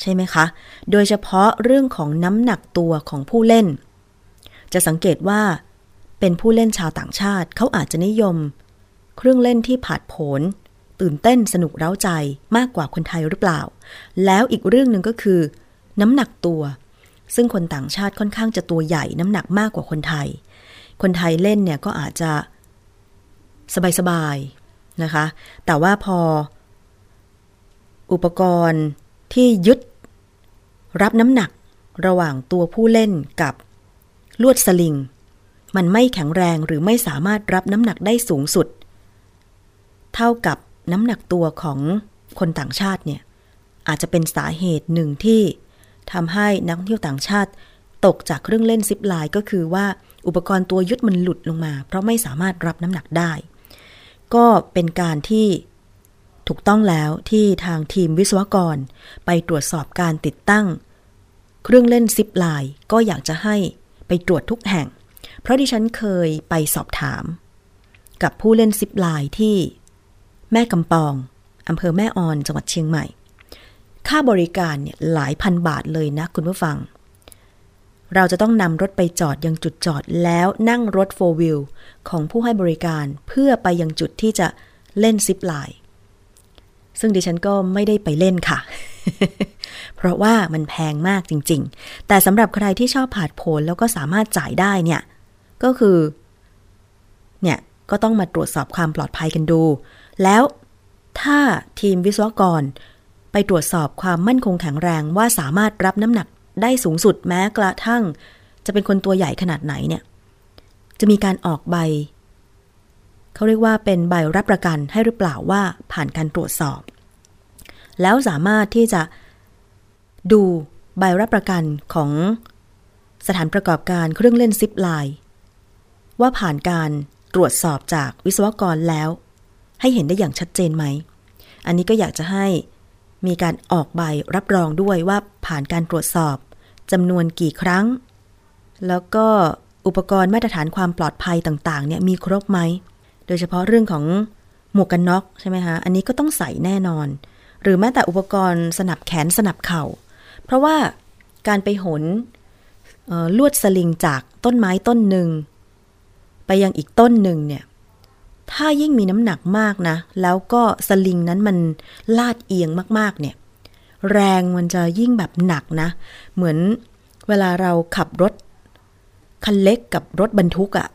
S4: ใช่ไหมคะ โดยเฉพาะเรื่องของน้ำหนักตัวของผู้เล่น จะสังเกตว่า เป็นผู้เล่นชาวต่างชาติเขาอาจจะนิยม เครื่องเล่นที่ผาดโผนตื่นเต้นสนุกเร้าใจมากกว่าคนไทยหรือเปล่า แล้วอีกเรื่องหนึ่งก็คือ น้ำหนักตัว ซึ่งคนต่างชาติค่อนข้างจะตัวใหญ่น้ำหนักมากกว่าคนไทย คนไทยเล่นเนี่ยก็อาจจะ สบายๆ นะคะ แต่ว่าพอ อุปกรณ์ที่ยึดรับน้ำหนักระหว่างตัวผู้เล่นกับลวดสลิง มันไม่แข็งแรงหรือไม่สามารถรับน้ำหนักได้สูงสุด เท่ากับน้ำหนักตัวของคนต่างชาติเนี่ย อาจจะเป็นสาเหตุหนึ่งที่ทำให้นักท่องเที่ยวต่างชาติ ตกจากเครื่องเล่นซิปไลน์ก็คือว่าอุปกรณ์ตัวยึดมันหลุดลงมา เพราะไม่สามารถรับน้ำหนักได้ ก็เป็นการที่ถูกต้องแล้วที่ทางทีมวิศวกร ไปตรวจสอบการติดตั้ง เครื่องเล่นซิปไลน์ก็อยากจะให้ไปตรวจทุกแห่ง เพราะดิฉันเคยไปสอบถาม กับผู้เล่นซิปไลน์ที่แม่กำปองอำเภอแม่ออนจังหวัดเชียงใหม่ ค่าบริการเนี่ยหลายพันบาทเลยนะคุณผู้ฟัง เราจะต้องนำรถไปจอดยังจุดจอดแล้วนั่งรถโฟวิลของผู้ให้บริการเพื่อไปยังจุดที่จะเล่นซิปไลน์ซึ่งดิฉันก็ไม่ได้ไปเล่นค่ะ เพราะว่ามันแพงมากจริง ๆ แต่สำหรับใครที่ชอบผาดโผนแล้วก็สามารถจ่ายได้เนี่ย ก็คือ เนี่ย ก็ต้องมาตรวจสอบความปลอดภัยกันดู แล้วถ้าทีมวิศวกร ไปตรวจสอบความมั่นคงแข็งแรงว่าสามารถรับน้ำหนัก ได้สูงสุดแม้กระทั่ง จะเป็นคนตัวใหญ่ขนาดไหนเนี่ย จะมีการออกใบ เขาเรียกว่าเป็นใบรับประกันให้หรือเปล่าว่าผ่านการตรวจสอบ แล้วสามารถที่จะดูใบรับประกันของสถานประกอบการเครื่องเล่นซิปไลน์ว่าผ่านการตรวจสอบจากวิศวกรแล้ว ให้เห็นได้อย่างชัดเจนไหม อันนี้ก็อยากจะให้ มีการออกใบรับรองด้วยว่าผ่านการตรวจสอบจำนวนกี่ครั้ง แล้วก็อุปกรณ์มาตรฐานความปลอดภัยต่างๆเนี่ยมีครบไหม โดยเฉพาะเรื่องของหมวกกันน็อกใช่ไหมคะ อันนี้ก็ต้องใส่แน่นอน หรือแม้แต่อุปกรณ์สนับแขนสนับเข่า เพราะว่าการไปหนลวดสลิงจากต้นไม้ต้นหนึ่ง ไปยังอีกต้นหนึ่งเนี่ย ถ้ายิ่งมีน้ำหนักมากนะ แล้วก็สลิงนั้นมันลาดเอียงมากๆ เนี่ย แรงมันจะยิ่งแบบหนักนะ เหมือนเวลาเราขับรถ คันเล็กกับรถบรรทุกอะ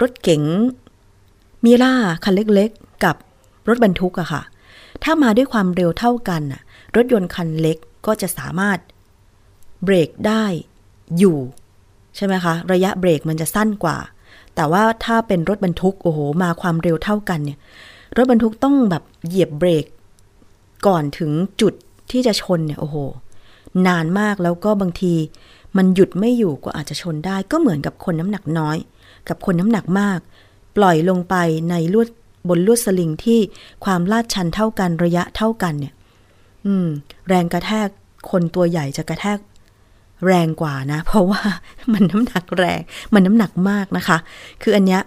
S4: รถเก๋งมีล่าคันเล็กๆ กับรถบรรทุกอะค่ะ ถ้ามาด้วยความเร็วเท่ากันอะรถยนต์คันเล็กก็จะสามารถเบรกได้อยู่ ใช่ไหมคะ ระยะเบรกมันจะสั้นกว่า แต่ว่าถ้าเป็นรถบรรทุกโอ้โหมาความเร็วเท่ากันเนี่ย รถบรรทุกต้องแบบเหยียบเบรก ก่อนถึงจุดที่จะชนเนี่ยโอ้โห นานมากแล้วก็บางทีมันหยุดไม่อยู่ก็อาจจะชนได้ ก็เหมือนกับคนน้ำหนักน้อย กับคนน้ำหนักมาก ปล่อยลงไปในลวดบนลวดสลิงที่ความลาดชันเท่ากันระยะเท่ากันเนี่ย อืม แรงกระแทกคนตัวใหญ่จะกระแทก แรงกว่านะ เพราะว่ามันน้ำหนักแรง มันน้ำหนักมากนะคะ คืออันเนี้ย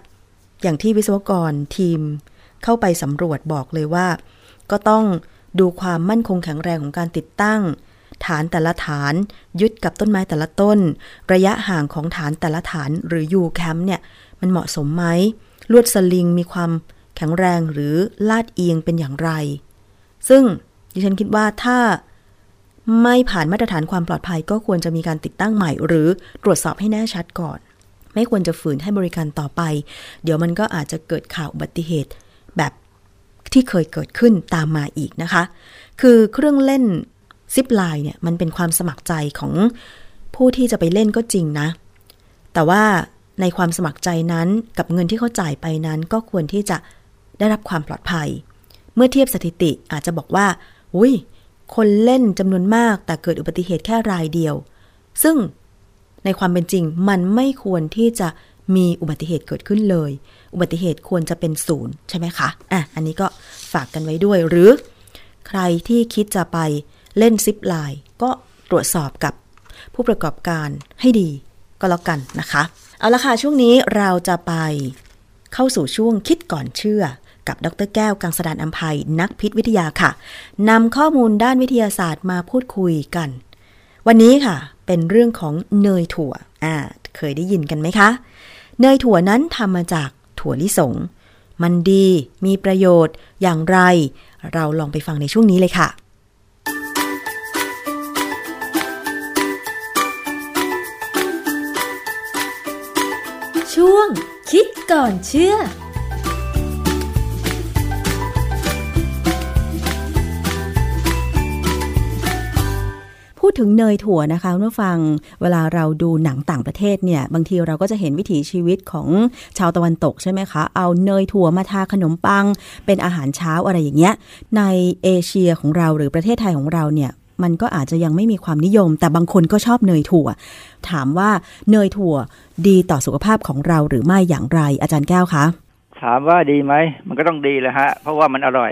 S4: อย่างที่วิศวกรทีมเข้าไปสำรวจบอกเลยว่า ก็ต้องดูความมั่นคงแข็งแรงของการติดตั้ง ฐานแต่ละฐานยึดกับต้นไม้แต่ละต้น ระยะห่างของฐานแต่ละฐานหรือยูแคมป์เนี่ย มันเหมาะสมไหมลวดสลิงมีความแข็งแรงหรือลาดเอียงเป็นอย่างไร ซึ่งดิฉันคิดว่าถ้า ไม่ผ่านมาตรฐานความปลอดภัย ก็ควรจะมีการติดตั้งใหม่ หรือตรวจสอบให้แน่ชัดก่อน ไม่ควรจะฝืนให้บริการต่อไป เดี๋ยวมันก็อาจจะเกิดข่าวอุบัติเหตุแบบที่เคยเกิดขึ้นตามมาอีกนะคะ คือเครื่องเล่นซิปไลน์เนี่ยมันเป็นความสมัครใจของผู้ที่จะไปเล่นก็จริงนะ แต่ว่าในความสมัครใจนั้นกับเงินที่เขาจ่ายไปนั้น ก็ควรที่จะได้รับความปลอดภัย เมื่อเทียบสถิติอาจจะบอกว่า อุ้ย คนเล่นจำนวนมากแต่เกิดอุบัติเหตุแค่รายเดียว ซึ่งในความเป็นจริงมันไม่ควรที่จะมีอุบัติเหตุเกิดขึ้นเลย อุบัติเหตุควรจะเป็นศูนย์ใช่ไหมคะ อะ อันนี้ก็ฝากกันไว้ด้วย หรือใครที่คิดจะไปเล่นซิปไลน์ก็ตรวจสอบกับผู้ประกอบการให้ดีก็แล้วกันนะคะ เอาละค่ะ ช่วงนี้เราจะไปเข้าสู่ช่วงคิดก่อนเชื่อ กับดรแก้วกังสดานอัมภัยนักพิษวิทยาค่ะนำข้อมูลด้านวิทยาศาสตร์มาพูดคุยกัน วันนี้ค่ะ เป็นเรื่องของเนยถั่วอ่าเคยได้ยินกันไหมคะ เนยถั่วนั้นทำมาจากถั่วลิสง มันดีมีประโยชน์อย่างไร เราลองไปฟังในช่วงนี้เลยค่ะ
S1: ช่วงคิดก่อนเชื่อ
S4: พู ดถึงเนยถั่วนะคะเมื่อฟังเวลาเราดูหนังต่างประเทศเนี่ย บางทีเราก็จะเห็นวิถีชีวิตของชาวตะวันตกใช่ไหมคะ เอาเนยถั่วมาทาขนมปัง เป็นอาหารเช้าอะไรอย่างเงี้ย ในเอเชียของเราหรือประเทศไทยของเราเนี่ยมันก็อาจจะยังไม่มีความนิยม แต่บางคนก็ชอบเนยถั่ว ถามว่าเนยถั่วดีต่อสุขภาพของเราหรือไม่อย่างไร อาจารย์แก้วคะ
S14: ถามว่าดีไหมมันก็ต้องดีเลยฮะ เพราะว่ามันอร่อย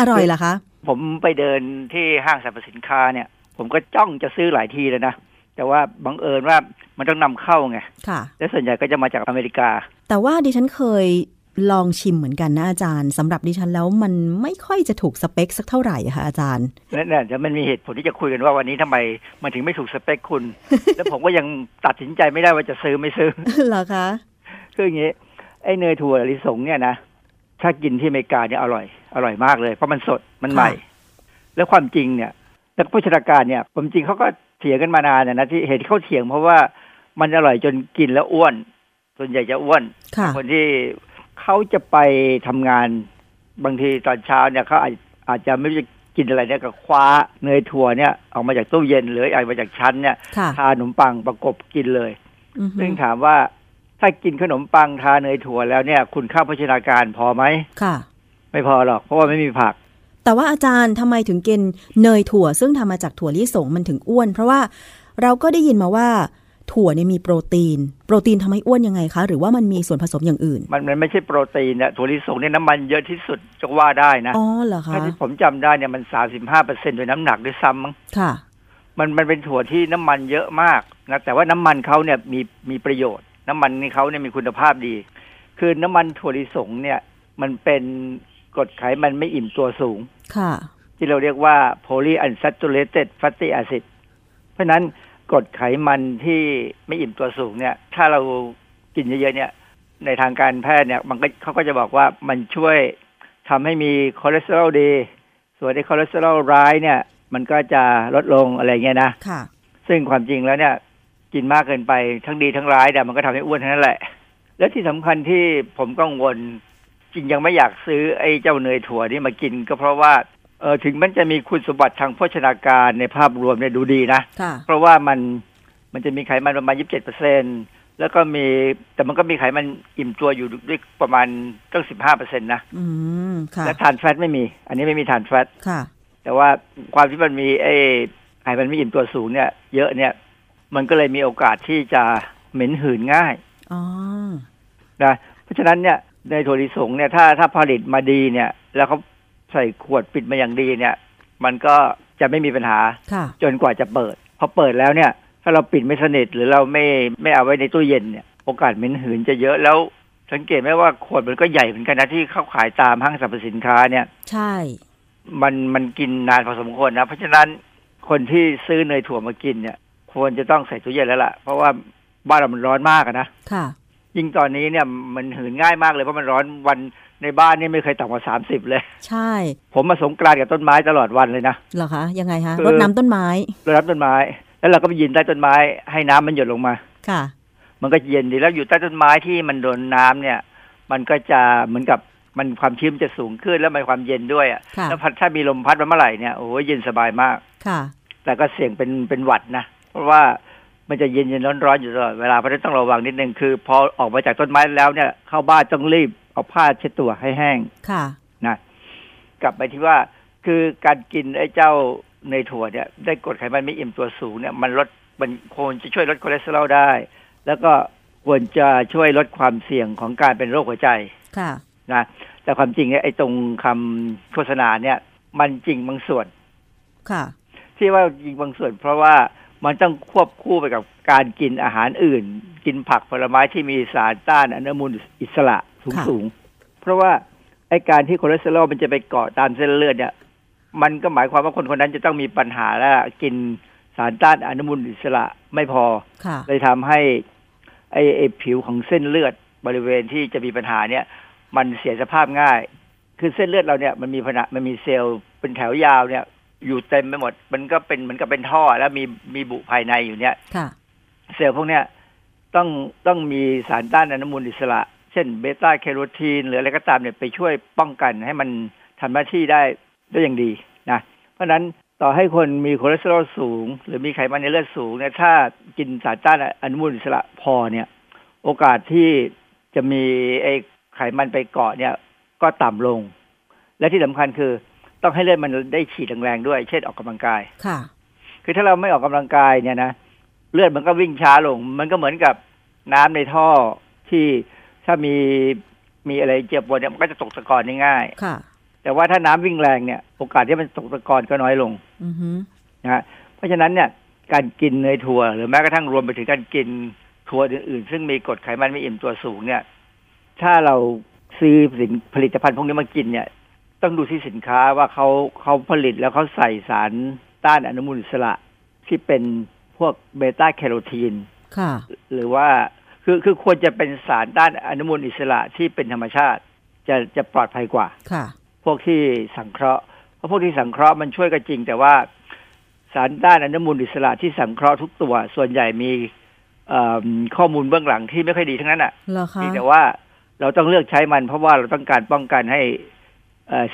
S4: อร่อยเหรอคะ
S14: ผมไปเดินที่ห้างสรรพสินค้าเนี่ย ผมก็จ้องจะซื้อหลายทีเลยนะ แต่ว่าบังเอิญว่ามันต้องนำเข้าไง
S4: ค่ะ
S14: และส่วนใหญ่ก็จะมาจากอเมริกา
S4: แต่ว่าดิฉันเคยลองชิมเหมือนกันนะอาจารย์สำหรับดิฉันแล้วมันไม่ค่อยจะถูกสเปคสักเท่าไหร่ค่ะอาจารย์
S14: นั่นแหละจะมันมีเหตุผลที่จะคุยกันว่าวันนี้ทำไมมันถึงไม่ถูกสเปคคุณ แล้วผมก็ยังตัดสินใจไม่ได้ว่าจะซื้อไม่ซื้อ
S4: เหรอคะ
S14: คืออย่างนี้ไอ้เนยถั่วลิสงเนี่ยนะถ้ากินที่อเมริกาเนี่ยอร่อยอร่อยมากเลยเพราะมันสดมันใหม่ แล้วความจริงเนี่ย นักโภชนาการเนี่ยความจริงเขาก็เถียงกันมานานนะที่เหตุที่เขาเถียงเพราะว่ามันอร่อยจนกินแล้วอ้วน ส่วนใหญ่จะอ้วน
S4: ค่ะ
S14: คนที่เขาจะไปทำงาน บางทีตอนเช้าเนี่ยเขาอาจอาจจะไม่รู้จะกินอะไรเนี่ยก็คว้าเนยถั่วเนี่ยออกมาจากตู้เย็นหรือเอามาจากชั้นเนี่ย
S4: ค่ะ
S14: ทาขนมปังประกบกินเลย
S4: อือฮึ
S14: ซึ่งถามว่าถ้ากินขนมปังทาเนยถั่วแล้วเนี่ย คุณค่าโภชนาการพอไหม
S4: ค่ะ
S14: ไม่พอหรอก เพราะว่าไม่มีผัก
S4: แต่ว่าอาจารย์ทำไมถึงกินเนยถั่ว ซึ่งทำมาจากถั่วลิสงมันถึงอ้วน เพราะว่าเราก็ได้ยินมาว่าถั่วเนี่ยมีโปรตีน โปรตีนทำให้อ้วนยังไงคะ หรือว่ามันมีส่วนผสมอย่างอื่น
S14: มันมันไม่ใช่โปรตีนนะถั่วลิสงเนี่ยน้ำมันเยอะที่สุดจะว่าได้นะ
S4: อ๋อเหรอคะ
S14: ถ้าที่ผมจำได้เนี่ยมันสามสิบห้าเปอร์เซ็นต์โดยน้ำหนักด้วยซ้ำมั้ง
S4: ค่ะ
S14: มันมันเป็นถั่วที่น้ำมันเยอะมากนะแต่ว่าน้ำมันเขาเนี่ยมีมีประโยชน์ น้ำมันนี่เขาเนี่ยมีคุณภาพดี คือน้ำมันถั่วลิสงเนี่ย มันเป็น กรดไขมันไม่อิ่มตัวสูง
S4: ค่ะ
S14: ที่เราเรียกว่า polyunsaturated fatty acid เพราะฉะนั้นกรดไขมันที่ไม่อิ่มตัวสูงเนี่ย ถ้าเรากินเยอะๆเนี่ย ในทางการแพทย์เนี่ย มันก็เขาก็จะบอกว่ามันช่วยทำให้มีคอเลสเตอรอลดี ส่วนไอ้คอเลสเตอรอลร้ายเนี่ย มันก็จะลดลงอะไรเงี้ยนะ
S4: ค่ะ
S14: ซึ่งความจริงแล้วเนี่ย กินมากเกินไปทั้งดีทั้งร้ายแต่มันก็ทำให้อ้วนทั้งนั้นแหละและที่สำคัญที่ผมกังวล จริงยังไม่อยากซื้อไอ้เจ้าเนยถั่วนี่มากินก็เพราะว่าเออถึงมันจะมีคุณสมบัติทางโภชนาการในภาพรวมเนี่ยดูดีนะ
S4: ค่ะ
S14: เพราะว่ามันมันจะมีไขมันประมาณ27เปอร์เซ็นแล้วก็มีแต่มันก็มีไขมันอิ่มตัวอยู่ด้วยประมาณตั้ง15เปอร์เซ็นต์นะ
S4: อืมค่ะ
S14: และทานแฟตไม่มี อันนี้ไม่มีทานแฟต
S4: ค่ะ
S14: แต่ว่าความที่มันมีไอ้ไขมันไม่อิ่มตัวสูงเนี่ย เยอะเนี่ย มันก็เลยมีโอกาสที่จะเหม็นหืนง่าย
S4: อ๋อ
S14: นะเพราะฉะนั้นเนี่ย ในถั่วลิสงเนี่ยถ้าถ้าผลิตมาดีเนี่ย แล้วเขาใส่ขวดปิดมาอย่างดีเนี่ย มันก็จะไม่มีปัญหา
S4: ค่ะ
S14: จนกว่าจะเปิดพอเปิดแล้วเนี่ย ถ้าเราปิดไม่สนิทหรือเราไม่ไม่เอาไว้ในตู้เย็นเนี่ยโอกาสเหม็นหืนจะเยอะแล้ว สังเกตไหมว่าขวดมันก็ใหญ่เหมือนกันนะที่เข้าขายตามห้างสรรพสินค้าเนี่ย
S4: ใช่
S14: มันมันกินนานพอสมควรนะ เพราะฉะนั้นคนที่ซื้อเนยถั่วมากินเนี่ย ควรจะต้องใส่ตู้เย็นแล้วล่ะ เพราะว่าบ้านเรามันร้อนมากอะนะ
S4: ค่ะ
S14: ยิ่งตอนนี้เนี่ยมันหืนง่ายมากเลยเพราะมันร้อนวันในบ้านนี่ไม่เคยต่ำกว่าสามสิบเลย
S4: ใช่
S14: ผมมาสงกรานต์กับต้นไม้ตลอดวันเลยนะ
S4: เหรอคะยังไงคะ
S14: คือ
S4: รดน้ำต้นไม้
S14: รดน้ำต้นไม้ แล้วเราก็ไปยืนใต้ต้นไม้ให้น้ำมันหยดลงมา
S4: ค่ะ
S14: มันก็เย็นดีแล้วอยู่ใต้ต้นไม้ที่มันโดนน้ำเนี่ย มันก็จะเหมือนกับมันความชื้นจะสูงขึ้นแล้วมันความเย็นด้วยอะ
S4: ค่ะ
S14: แล้วพัดถ้ามีลมพัดมาเมื่อไหร่เนี่ยโอ้ยเย็นสบายมาก
S4: ค่ะ
S14: แต่ก็เสี่ยงเป็นเป็นหวัดนะเพราะว่า มันจะเย็นเย็นร้อนร้อนๆอยู่ตลอดเวลาเพราะฉะนั้นต้องระวังนิดนึงคือ พอออกมาจากต้นไม้แล้วเนี่ย เข้าบ้านต้องรีบเอาผ้าเช็ดตัวให้แห้ง
S4: ค่ะ
S14: นะกลับไปที่ว่าคือการกินไอ้เจ้าในยถั่วเนี่ย ได้กรดไขมันไม่อิ่มตัวสูงเนี่ยมันลดมันควรจะช่วยลดคอเลสเตอรอลได้ แล้วก็ควรจะช่วยลดความเสี่ยงของการเป็นโรคหัวใจ
S4: ค่ะ
S14: นะแต่ความจริงเนี่ยไอ้ตรงคำโฆษณาเนี่ย มันจริงบางส่วน
S4: ค่ะ
S14: ที่ว่าจริงบางส่วน เพราะว่า มันต้องควบคู่ไปกับการกินอาหารอื่น กินผักผลไม้ที่มีสารต้านอนุมูลอิสระสูง
S4: ค่ะ
S14: สูงเพราะว่าไอ้การที่คอเลสเตอรอลมันจะไปเกาะตามเส้นเลือดเนี่ย มันก็หมายความว่าคนคนนั้นจะต้องมีปัญหาแล้วล่ะกินสารต้านอนุมูลอิสระไม่พอ
S4: ค่ะ
S14: เลยทำให้ไอ้ไอ้ผิวของเส้นเลือดบริเวณที่จะมีปัญหาเนี่ย มันเสียสภาพง่าย คือเส้นเลือดเราเนี่ยมันมีผนังมันมีเซลล์เป็นแถวยาวเนี่ย อยู่เต็มไปหมด มันก็เป็นเหมือนกับเป็นท่อแล้วมีมีบุภายในอยู่เนี่ย
S4: ค่ะ
S14: เซลล์พวกเนี้ยต้องต้องมีสารต้านอนุมูลอิสระ เช่นเบต้าแคโรทีนหรืออะไรก็ตามเนี่ยไปช่วยป้องกันให้มันทำหน้าที่ได้ได้อย่างดีนะเพราะฉะนั้นต่อให้คนมีคอเลสเตอรอลสูง หรือมีไขมันในเลือดสูงเนี่ยถ้ากินสารต้านอนุมูลอิสระพอเนี่ย โอกาสที่จะมีไอ้ไขมันไปเกาะเนี่ย ก็ต่ำลง และที่สำคัญคือ ต้องให้เลือดมันได้ฉีดแรงๆด้วย เช่นออกกำลังกาย
S4: ค่ะ
S14: คือถ้าเราไม่ออกกำลังกายเนี่ยนะเลือดมันก็วิ่งช้าลง มันก็เหมือนกับน้ำในท่อที่ถ้ามีมีอะไรเจ็บปวดเนี่ยมันก็จะตกตะกอนได้ง่าย
S4: ค่ะ
S14: แต่ว่าถ้าน้ำวิ่งแรงเนี่ยโอกาสที่มันตกตะกอนก็น้อยลง
S4: อือฮึ
S14: นะฮะเพราะฉะนั้นเนี่ยการกินเนยถั่ว หรือแม้กระทั่งรวมไปถึงการกินถั่วอื่นๆ ซึ่งมีกรดไขมันไม่อิ่มตัวสูงเนี่ย ถ้าเราซื้อสินผลิตภัณฑ์พวกนี้มากินเนี่ย ต้องดูที่สินค้าว่าเขาเขาผลิตแล้วเขาใส่สารต้านอนุมูลอิสระที่เป็นพวกเบต้าแคโรทีน
S4: ค่ะ
S14: หรือว่าคือคือควรจะเป็นสารต้านอนุมูลอิสระที่เป็นธรรมชาติ จะจะปลอดภัยกว่า
S4: ค่ะ
S14: พวกที่สังเคราะห์เพราะพวกที่สังเคราะห์มันช่วยก็จริง แต่ว่าสารต้านอนุมูลอิสระที่สังเคราะห์ทุกตัว ส่วนใหญ่มีเอ่อข้อมูลเบื้องหลังที่ไม่ค่อยดีทั้งนั้นอะ
S4: เหรอคะ
S14: เพียงแต่ว่าเราต้องเลือกใช้มันเพราะว่าเราต้องการป้องกันให้เอ่อ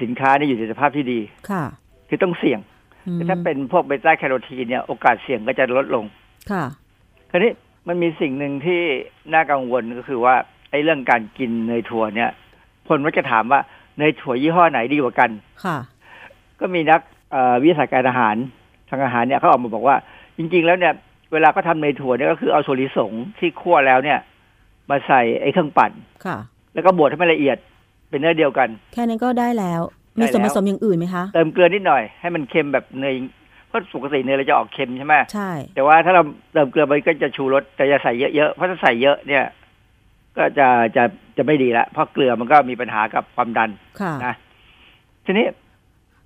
S14: สินค้านี่อยู่ในสภาพที่ดี
S4: ค่ะ
S14: คือต้องเสี่ยง
S4: อืม
S14: แต่ถ้าเป็นพวกเบต้าแคโรทีนเนี่ยโอกาสเสี่ยงก็จะลดลง
S4: ค่ะ
S14: คราวนี้มันมีสิ่งหนึ่งที่น่ากังวลก็คือว่าไอ้เรื่องการกินเนยถั่วเนี่ยคนก็จะถามว่าเนยถั่วยี่ห้อไหนดีกว่ากัน
S4: ค่ะ
S14: ก็มีนักเอ่อวิทยาศาสตร์การอาหารทางอาหารเนี่ยเขาออกมาบอกว่า จริง ๆ แล้วเนี่ย เวลาก็ทำเนยถั่วเนี่ยก็คือเอาถั่วลิสงที่คั่วแล้วเนี่ย มาใส่ไอ้เครื่องปั่น
S15: ค่ะ
S14: แล้วก็บดให้มันละเอียด เป็นเนื้อเดียวกัน
S15: แค่นั้นก็ได้แล้ว
S14: ได้
S15: มีส่วน
S14: แล้
S15: ผ
S14: ว
S15: สมอย่างอื่นไหมคะ
S14: เติมเกลือนิดหน่อยให้มันเค็มแบบเนยเพราะปกติเนยเราจะออกเค็มใช่ไหม
S15: ใช่
S14: แต่ว่าถ้าเราเติมเกลือไปก็จะชูรสแต่จะใส่เยอะๆเพราะถ้าใส่เยอะเนี่ย ก็จะจะจะไม่ดีละเพราะเกลือมันก็มีปัญหากับความดัน
S15: ค่ะ
S14: นะทีนี้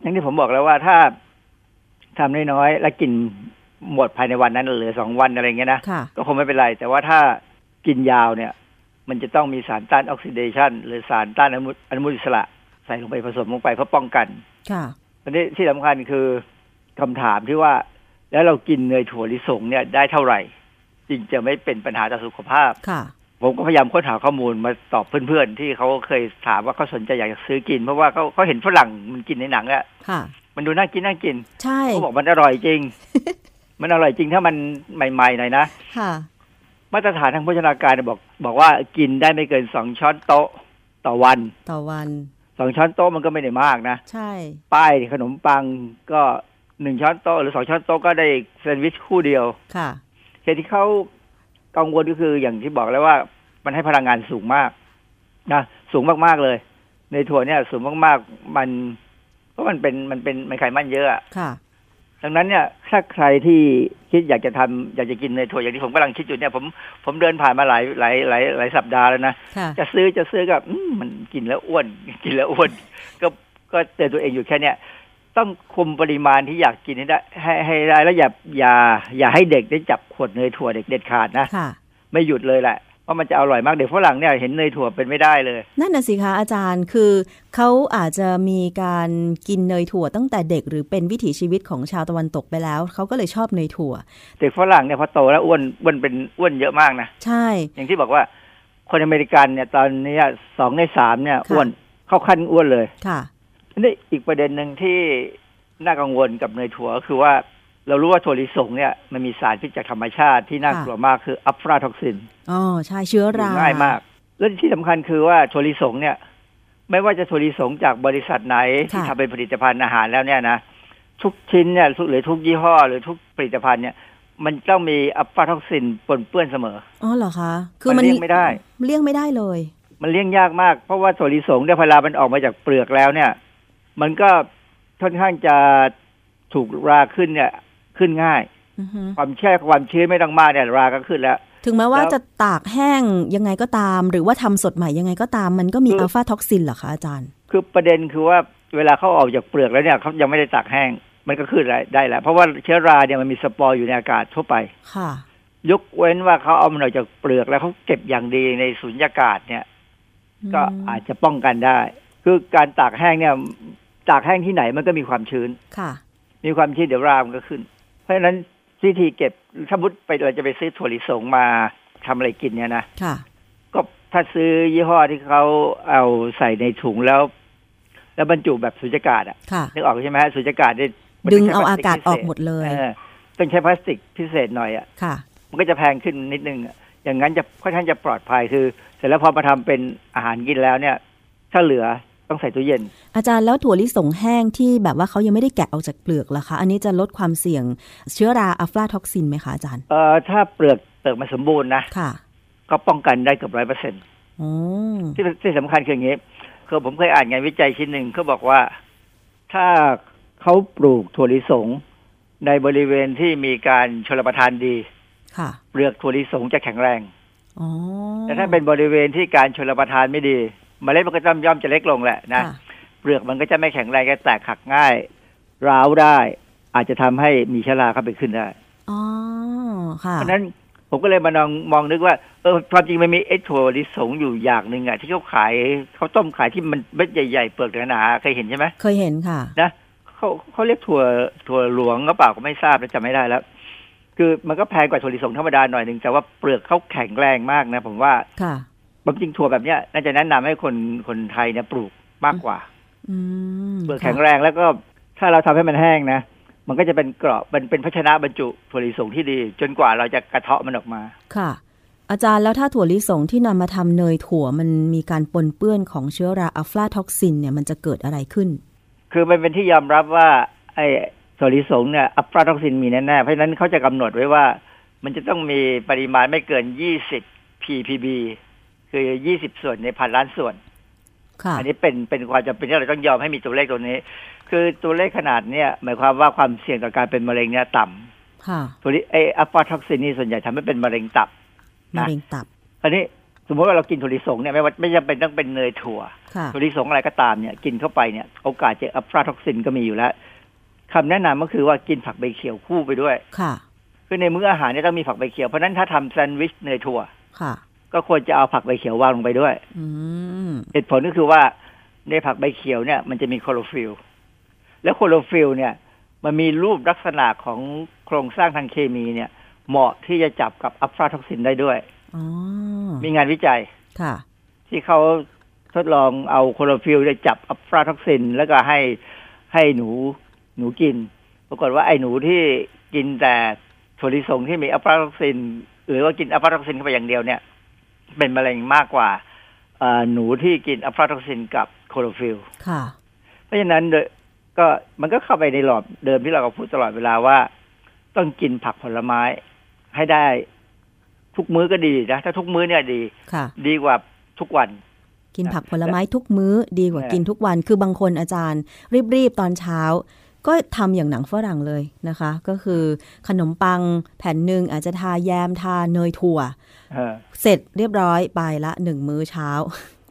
S14: อย่างที่ผมบอกแล้วว่าถ้าทำน้อยๆแล้วกินหมดภายในวันนั้นเหลือสองวันอะไรเงี้ยนะ
S15: ค่ะ
S14: ก็คงไม่เป็นไร แต่ว่าถ้ากินยาวเนี่ย มันจะต้องมีสารต้านออกซิเดชันหรือสารต้านอนุมูลอนุมูลอิสระใส่ลงไปผสมลงไปเพื่อป้องกัน
S15: ค่ะ
S14: ตอนนี้ที่สำคัญคือคำถามที่ว่า แล้วเรากินเนยถั่วลิสงเนี่ยได้เท่าไหร่จึงจะไม่เป็นปัญหาต่อสุขภาพ
S15: ค่ะ
S14: ผมก็พยายามค้นหาข้อมูลมาตอบเพื่อนๆ ที่เขาเคยถามว่าเขาสนใจอยากจะซื้อกิน เพราะว่าเขาเขาเห็นฝรั่งมันกินในหนังอะ
S15: ค่ะ
S14: มันดูน่ากินน่ากิน
S15: ใช่
S14: เขาบอกมันอร่อยจริง มันอร่อยจริงถ้ามันใหม่ๆหน่อยนะ
S15: ค่ะ
S14: มาตรฐานทางโภชนาการเนี่ยบอก บอกว่ากินได้ไม่เกินสองช้อนโต๊ะต่อวัน
S15: ต่อวัน
S14: สองช้อนโต๊ะมันก็ไม่ได้มากนะ
S15: ใช่
S14: ป้ายขนมปังก็หนึ่งช้อนโต๊ะหรือสองช้อนโต๊ะก็ได้แซนด์วิชคู่เดียว
S15: ค่ะ
S14: เหตุที่เขากังวลก็คืออย่างที่บอกแล้วว่ามันให้พลังงานสูงมากนะสูงมากๆเลย ในถั่วเนี่ยสูงมากๆมัน เพราะมันเป็นมันเป็นมันไขมันเยอะอะ
S15: ค่ะ
S14: ดังนั้นเนี่ยถ้าใครที่คิดอยากจะทำอยากจะกินเนยถั่วอย่างที่ผมกำลังคิดอยู่เนี่ยผมผมเดินผ่านมาหลายหลายหลายหลายสัปดาห์แล้วนะ
S15: ค่ะ
S14: จะซื้อจะซื้อกับอืมมันกินแล้วอ้วน กินแล้วอ้วน ก็ก็เตือนตัวเองอยู่แค่เนี้ยต้องคุมปริมาณที่อยากกินให้ได้ให้ให้ได้แล้วอย่าอย่าอย่าให้เด็กได้จับขวดเนยถั่วเด็กเด็ดขาดนะ
S15: ค่ะ
S14: ไม่หยุดเลยแหละ เพราะมันจะอร่อยมากเด็กฝรั่งเนี่ยเห็นเนยถั่วเป็นไม่ได้เลย
S15: นั่นน่ะสิคะอาจารย์คือเขาอาจจะมีการกินเนยถั่วตั้งแต่เด็กหรือเป็นวิถีชีวิตของชาวตะวันตกไปแล้วเขาก็เลยชอบเนยถั่ว
S14: เด็กฝรั่งเนี่ยพอโตแล้วอ้วนอ้วนเป็นอ้วนเยอะมากนะ
S15: ใช่
S14: อย่างที่บอกว่าคนอเมริกันเนี่ยตอนนี้สองในสามเนี่ย
S15: ค่ะ
S14: อ้วนเข้าขั้นอ้วนเลย
S15: ค่ะ
S14: ทีนี่อีกประเด็นหนึ่งที่น่ากังวลกับเนยถั่วก็คือว่า เรารู้ว่าถั่วลิสงเนี่ยมันมีสารพิษจากธรรมชาติที่น่ากลัวมากคืออะฟลาท็อกซิน
S15: อ๋อใช่เชื้อรา
S14: ง่ายมาก และที่สำคัญคือว่าถั่วลิสงเนี่ย ไม่ว่าจะถั่วลิสงจากบริษัทไหนที่ทำเป็นผลิตภัณฑ์อาหารแล้วเนี่ยนะทุกชิ้นเนี่ยทุกหรือทุกยี่ห้อ หรือทุกผลิตภัณฑ์เนี่ย มันต้องมีอะฟลาท็อกซินปนเปื้อนเสมอ
S15: อ๋อเหรอคะคือ
S14: มัน
S15: มัน
S14: เลี่ยงไม่ได้
S15: เลี่ยงไม่ได้เลย
S14: มันเลี่ยงยากมากเพราะว่าถั่วลิสงเนี่ยเวลามันออกมาจากเปลือกแล้วเนี่ย มันก็ค่อนข้างจะถูกราขึ้นเนี่ย ขึ้นง่าย
S15: อือฮึ
S14: ความแช่ความชื้นไม่ต้องมากเนี่ยราก็ขึ้นแล้ว
S15: ถึงแม้ว่า
S14: แล้ว
S15: จะตากแห้งยังไงก็ตาม หรือว่าทำสดใหม่ยังไงก็ตาม มันก็มี
S14: คืออั
S15: อะฟลาท็อกซินเหรอคะอาจารย์
S14: คือประเด็นคือว่าเวลาเขาออกจากเปลือกแล้วเนี่ยเขายังไม่ได้ตากแห้ง มันก็ขึ้นได้แล้ว เพราะว่าเชื้อราเนี่ยมันมีสปอร์อยู่ในอากาศทั่วไป
S15: ค่ะ
S14: ยกเว้นว่าเขาเอามันออกจากเปลือกแล้วเขาเก็บอย่างดีในสุญญากาศเนี่ย ก็อาจจะป้องกันได้ คือการตากแห้งเนี่ย ตากแห้งที่ไหนมันก็มีความชื้น
S15: ค่ะ
S14: มีความชื้นเดี๋ยวรามันก็ขึ้น เพราะฉะนั้นวิธีเก็บถ้ามุดไปเราจะไปซื้อถั่วลิสงมาทำอะไรกินเนี่ยนะ
S15: ค่ะ
S14: ก็ถ้าซื้อยี่ห้อที่เขาเอาใส่ในถุงแล้ว แล้วบรรจุแบบสุญญากาศอะ
S15: ค่ะ
S14: นึกออกใช่ไหมฮะสุญญากาศเนี่ยมัน
S15: ดึ
S14: ต้
S15: ง
S14: ใช้
S15: เอา
S14: พล
S15: อา
S14: สติ
S15: กาศ
S14: พิ
S15: อ
S14: ศ
S15: อ
S14: ษ
S15: กหมดเลย
S14: ออต้องใช้พลาสติกพิเศษหน่อยอะ
S15: ค่ะ
S14: มันก็จะแพงขึ้นนิดนึงอะอย่างนั้นจะค่อนข้างจะปลอดภัยคือ เสร็จแล้วพอมาทำเป็นอาหารกินแล้วเนี่ย ถ้าเหลือ ต้องใส่ตู้เย็น
S15: อาจารย์แล้วถั่วลิสงแห้งที่แบบว่าเขายังไม่ได้แกะออกจากเปลือกล่ะคะ อันนี้จะลดความเสี่ยงเชื้อราอัลฟาท็อกซินไหมคะอาจารย์
S14: เอ่อถ้าเปลือกเปลือกมันสมบูรณ์นะ
S15: ค่ะ
S14: ก็ป้องกันได้เกือบร้อยเปอร์เซ็นต์
S15: โอ้
S14: ที่ที่สำคัญคืออย่างนี้คือผมเคยอ่านงานวิจัยชิ้นหนึ่งเขาบอกว่าถ้าเขาปลูกถั่วลิสงในบริเวณที่มีการชลประทานดี
S15: ค่ะ
S14: เปลือกถั่วลิสงจะแข็งแรง
S15: อ๋อ
S14: แต่ถ้าเป็นบริเวณที่การชลประทานไม่ดี เมล็ดมันก็ย่อมย่อมจะเล็กลงแหละนะ
S15: ค่ะ
S14: เปลือกมันก็จะไม่แข็งแรงจะแตกหักง่าย ร้าวได้ อาจจะทำให้มีเชื้อราเข้าไปขึ้นได้
S15: อ๋อค่ะ
S14: เพราะฉะนั้นผมก็เลยมานองมองนึกว่าเออความจริงมันมีไอ้ถั่วลิสงอยู่อย่างหนึ่งอะที่เขาขายเขาต้มขายที่มันเม็ดใหญ่ๆเปลือกหนาๆเคยเห็นใช่ไหม
S15: เคยเห็นค่ะ
S14: นะเขาเขาเรียกถั่วถั่วหลวงก็เปล่าก็ไม่ทราบแล้วจำไม่ได้แล้ว คือมันก็แพงกว่าถั่วลิสงธรรมดาหน่อยหนึ่งแต่ว่าเปลือกเขาแข็งแรงมากนะ ผมว่า
S15: ค่ะ
S14: บางจริงถั่วแบบเนี้ยน่าจะแนะนำให้คนคนไทยเนี่ยปลูกมากกว่า
S15: อืม
S14: เปลือกแข็งแรงแล้วก็ถ้าเราทำให้มันแห้งนะมันก็จะเป็นเกราะเป็นเป็นภาชนะบรรจุถั่วลิสงที่ดี จนกว่าเราจะกระเทาะมันออกมา
S15: ค่ะ อาจารย์แล้วถ้าถั่วลิสงที่นำมาทำเนยถั่วมันมีการปนเปื้อนของเชื้อราอัลฟาท็อกซินเนี่ยมันจะเกิดอะไรขึ้น
S14: คือมันเป็นที่ยอมรับว่าไอ้ถั่วลิสงเนี่ยอะฟลาท็อกซินมีแน่ๆเพราะฉะนั้นเขาจะกำหนดไว้ว่า มันจะต้องมีปริมาณไม่เกิน 20 ppb คือ20ส่วนในพันล้านส่วน
S15: ค่ะ
S14: อันนี้เป็นเป็นความจำเป็นที่เราต้องยอมให้มีตัวเลขตัวนี้ คือตัวเลขขนาดเนี้ยหมายความว่าความเสี่ยงต่อการเป็นมะเร็งเนี่ยต่ำ
S15: ค่ะ
S14: ตัวนี้ไอ้อะฟลาท็อกซินนี่ส่วนใหญ่ทำให้เป็นมะเร็งตับ
S15: มะเร็งตับ
S14: อันนี้สมมติว่าเรากินถั่วลิสงเนี่ยไม่ว่าไม่จำเป็นต้องเป็นเนยถั่ว
S15: ค่ะ
S14: ถั่วลิสงอะไรก็ตามเนี่ย กินเข้าไปเนี่ยโอกาสเจออะฟลาท็อกซินก็มีอยู่แล้วคำแนะนำก็คือว่ากินผักใบเขียวคู่ไปด้วย
S15: ค่ะ
S14: คือในมื้ออาหารเนี่ยต้องมีผักใบเขียว เพราะฉะนั้นถ้าทำแซนด์วิชเนยถั่ว
S15: ค่ะ
S14: ก็ควรจะเอาผักใบเขียววางลงไปด้วย
S15: อืม
S14: เหตุผลก็คือว่าในผักใบเขียวเนี่ย มันจะมีโคลอโรฟิลล์แล้วโคลอโรฟิลล์เนี่ย มันมีรูปลักษณะของโครงสร้างทางเคมีเนี่ย เหมาะที่จะจับกับอะฟลาท็อกซินได้ด้วย
S15: อ๋อ
S14: มีงานวิจัย
S15: ค่ะ
S14: ที่เขาทดลองเอาคลอโรฟิลล์เนี่ยจับอะฟลาท็อกซิน แล้วก็ให้ให้หนูหนูกิน ปรากฏว่าไอ้หนูที่กินแต่ถั่วลิสงที่มีอะฟลาท็อกซิน หรือว่ากินอะฟลาท็อกซินเข้าไปอย่างเดียวเนี่ย เป็นมะเร็งมากกว่าเอ่อหนูที่กินอะฟลาท็อกซินกับคลอโรฟิลล์
S15: ค่ะ
S14: เพราะฉะนั้นโดยก็มันก็เข้าไปในล็อกเดิมที่เราก็พูดตลอดเวลาว่า ต้องกินผักผลไม้ให้ได้ทุกมื้อก็ดีนะ ถ้าทุกมื้อเนี่ยดี
S15: ค่ะ
S14: ดีกว่าทุกวัน
S15: กินผักผลไม้ทุกมื้อดีกว่า
S14: เออ
S15: กินทุกวัน คือบางคนอาจารย์ รีบๆ ตอนเช้า ก็ทำอย่างหนังฝรั่งเลยนะคะ ก็คือขนมปังแผ่นหนึ่งอาจจะทาแยมทาเนยถั่ว
S14: เออ
S15: เสร็จเรียบร้อยไปละหนึ่งมื้อเช้า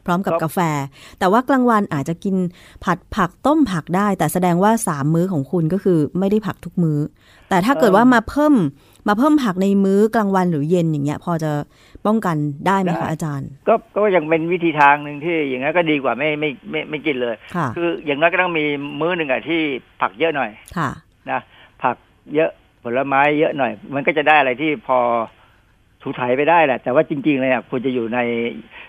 S15: พร้อมกับ
S14: ครับ
S15: กาแฟ แต่ว่ากลางวันอาจจะกินผัดผักต้มผักได้ แต่แสดงว่าสามมื้อของคุณก็คือไม่ได้ผักทุกมื้อ แต่ถ้าเกิดว่ามาเพิ่ม มาเพิ่มผักในมื้อกลางวันหรือเย็นอย่างเงี้ย พอจะป้องกันได้ไหมคะอาจารย์
S14: ก็ก็ยังเป็นวิธีทางหนึ่งที่อย่างนั้นก็ดีกว่าไม่ไม่ไม่ไม่กินเลย
S15: ค่ะ
S14: คืออย่างน้อยก็ต้องมีมื้อหนึ่งอะที่ผักเยอะหน่อย
S15: ค่ะ
S14: นะผักเยอะผลไม้เยอะหน่อย มันก็จะได้อะไรที่พอถูถ่ายไปได้แหละ แต่ว่าจริงๆเลยอะควรจะอยู่ใน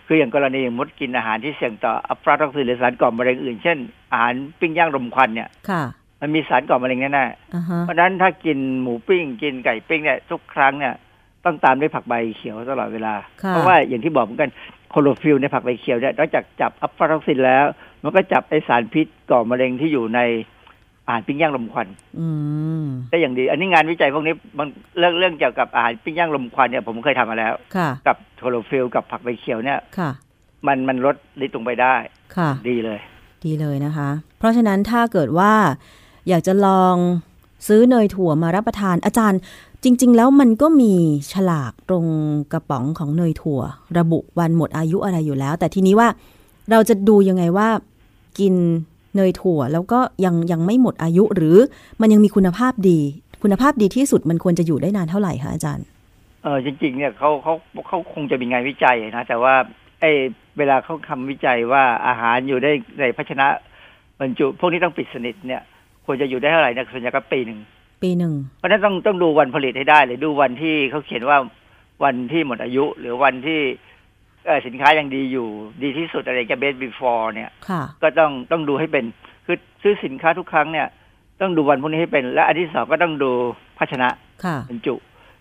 S14: คืออย่างกรณีมดกินอาหารที่เสี่ยงต่ออัฟราท็อกซินหรือสารก่อมะเร็งอื่น เช่น อาหารปิ้งย่างรมควันเนี่ย
S15: ค่ะ
S14: มันมีสารก่อมะเร็งแน่
S15: อ่าฮะ
S14: ๆเพราะฉะนั้นถ้ากินหมูปิ้ง กินไก่ปิ้งเนี่ยทุกครั้งเนี่ยต้องตามด้วยผักใบเขียวตลอดเวลา
S15: ค่ะ
S14: เพราะว่าอย่างที่บอกเหมือนกันคลอโรฟิลล์ในผักใบเขียวเนี่ยนอกจากจับอะฟลาท็อกซินแล้ว มันก็จับไอ้สารพิษก่อมะเร็งที่อยู่ในอาหารปิ้งย่างรมควัน
S15: อืม
S14: ได้อย่างดี อันนี้งานวิจัยพวกนี้มันเรื่องเรื่องเกี่ยวกับอาหารปิ้งย่างรมควันเนี่ยผมเคยทำมาแล้ว
S15: ค่ะ
S14: กับคลอโรฟิลล์กับผักใบเขียวเนี่ย
S15: ค่ะ
S14: มันมันลดฤทธิ์ลงไปได้
S15: ค่ะ
S14: ดีเลย
S15: ดีเลยนะคะ เพราะฉะนั้นถ้าเกิดว่า อยากจะลองซื้อเนยถั่วมารับประทานอาจารย์ จริง ๆ แล้วมันก็มีฉลากตรงกระป๋องของเนยถั่ว ระบุวันหมดอายุอะไรอยู่แล้ว แต่ทีนี้ว่าเราจะดูยังไงว่า กินเนยถั่วแล้วก็ยังยังไม่หมดอายุหรือมันยังมีคุณภาพดี คุณภาพดีที่สุดมันควรจะอยู่ได้นานเท่าไหร่คะอาจารย์
S14: เออจริง ๆ เนี่ยเขาเขาเขาคงจะมีงานวิจัยนะแต่ว่าไอ้เวลาเขาทำวิจัยว่าอาหารอยู่ได้ในภาชนะบรรจุ พวกนี้ต้องปิดสนิทเนี่ย ควรจะอยู่ได้เท่าไหร่เนี่ยส่วนใหญ่ก็ปีหนึ่ง
S15: ปีหนึ่ง
S14: เพราะฉะนั้นต้องต้องดูวันผลิตให้ได้เลยดูวันที่เขาเขียนว่าวันที่หมดอายุ หรือวันที่เอ่อสินค้ายังดีอยู่ ดีที่สุดอะไรจะเบสบีฟอร์เนี่ย
S15: ค่ะ
S14: ก็ต้องต้องดูให้เป็นคือซื้อสินค้าทุกครั้งเนี่ย ต้องดูวันพวกนี้ให้เป็น และอันที่สองก็ต้องดูภาชนะ
S15: ค่ะ
S14: บรรจุ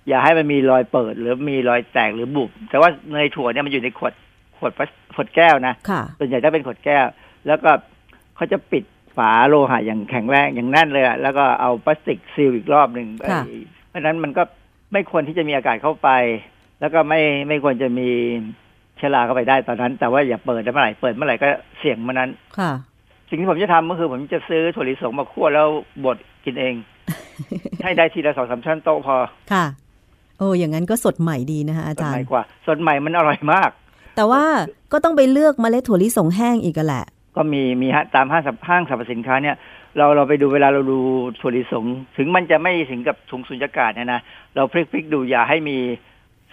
S14: อย่าให้มันมีรอยเปิด หรือมีรอยแตกหรือบุบแต่ว่าเนยถั่วเนี่ยมันอยู่ในขวดขวดพลาสขวดแก้วนะ
S15: ค่ะ
S14: ส่วนใหญ่ถ้าเป็นขวดแก้ว แล้วก็เขาจะปิด ฝาโลหะอย่างแข็งแรงอย่างแน่นเลยอะแล้วก็เอาพลาสติกซีลอีกรอบหนึ่ง
S15: ค่ะ
S14: ไอ้เพราะฉะนั้นมันก็ไม่ควรที่จะมีอากาศเข้าไป แล้วก็ไม่ไม่ควรจะมีเชื้อราเข้าไปได้ตอนนั้น แต่ว่าอย่าเปิดได้เมื่อไหร่เปิดเมื่อไหร่ก็เสี่ยงเมื่อนั้น
S15: ค่ะ
S14: สิ่งที่ผมจะทำก็คือผมจะซื้อถั่วลิสงมาคั่วแล้วบดกินเอง ให้ได้ทีละสองสามช้อนโต๊ะพอ
S15: ค่ะ โอ้อย่างนั้นก็สดใหม่ดีนะคะอา
S14: สด
S15: จาร
S14: ใหม่
S15: ย์
S14: กว่าสดใหม่มันอร่อยมาก
S15: แต่ว่าก็ต้องไปเลือกเมล็ดถั่วลิสงแห้งอีกอะแหละ
S14: ก็มีมีฮะตามห้างสรรพห้างสรรพสินค้าเนี่ยเราเราไปดูเวลาเราดูถั่วลิสง ถึงมันจะไม่ถึงกับถุงสุญญากาศเนี่ยนะเราพลิกพลิกดูอย่าให้มี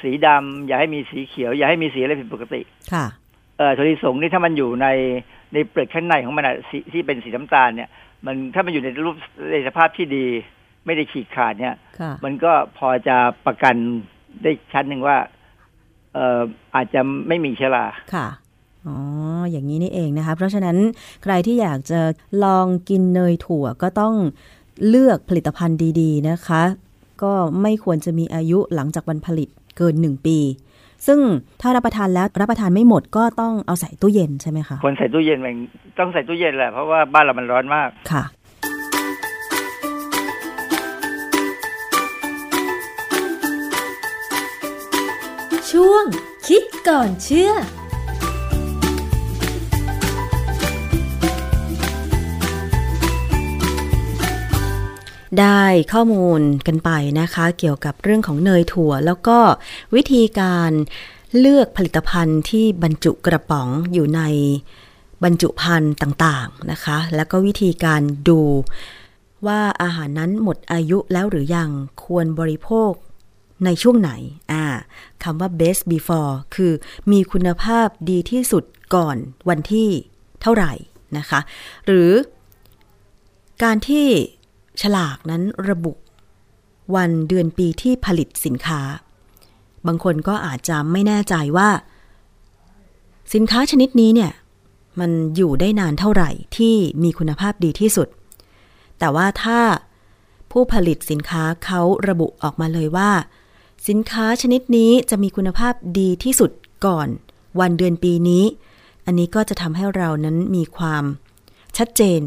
S14: สีดำอย่าให้มีสีเขียว อย่าให้มีสีอะไรผิดปกติ
S15: ค่ะ
S14: เอ่อถั่วลิสงนี่ถ้ามันอยู่ในในเปลือกข้างในของมันอะสีที่เป็นสีน้ำตาลเนี่ย มันถ้ามันอยู่ในรูปในสภาพที่ดี ไม่ได้ฉีกขาดเนี่ย
S15: ค่ะ
S14: มันก็พอจะประกันได้ชั้นหนึ่งว่า เอ่ออาจจะไม่มีเชื้อรา
S15: ค่ะ อ๋อ อย่างนี้นี่เองนะคะ เพราะฉะนั้นใครที่อยากจะลองกินเนยถั่วก็ต้องเลือกผลิตภัณฑ์ดี ๆ นะคะ ก็ไม่ควรจะมีอายุหลังจากวันผลิตเกิน 1 ปี ซึ่งถ้ารับประทานแล้วรับประทานไม่หมดก็ต้องเอาใส่ตู้เย็นใช่ไหมคะ
S14: ควรใส่ตู้เย็นมันต้องใส่ตู้เย็นแหละเพราะว่าบ้านเรามันร้อนมาก
S15: ค่ะ
S16: ช่วงคิดก่อนเชื่อ
S4: ได้ข้อมูลกันไปนะคะ เกี่ยวกับเรื่องของเนยถั่ว แล้วก็วิธีการเลือกผลิตภัณฑ์ที่บรรจุกระป๋องอยู่ในบรรจุภัณฑ์ต่างๆนะคะ แล้วก็วิธีการดูว่าอาหารนั้นหมดอายุแล้วหรือยังควรบริโภคในช่วงไหน อ่าคำว่า best before คือมีคุณภาพดีที่สุดก่อนวันที่เท่าไหร่นะคะ หรือการที่ ฉลากนั้นระบุ วันเดือนปีที่ผลิตสินค้า บางคนก็อาจจะไม่แน่ใจว่า สินค้าชนิดนี้เนี่ย มันอยู่ได้นานเท่าไหร่ที่มีคุณภาพดีที่สุด แต่ว่าถ้าผู้ผลิตสินค้าเขาระบุออกมาเลยว่า สินค้าชนิดนี้จะมีคุณภาพดีที่สุดก่อน วันเดือนปีนี้ อันนี้ก็จะทำให้เรานั้นมีความชัดเจน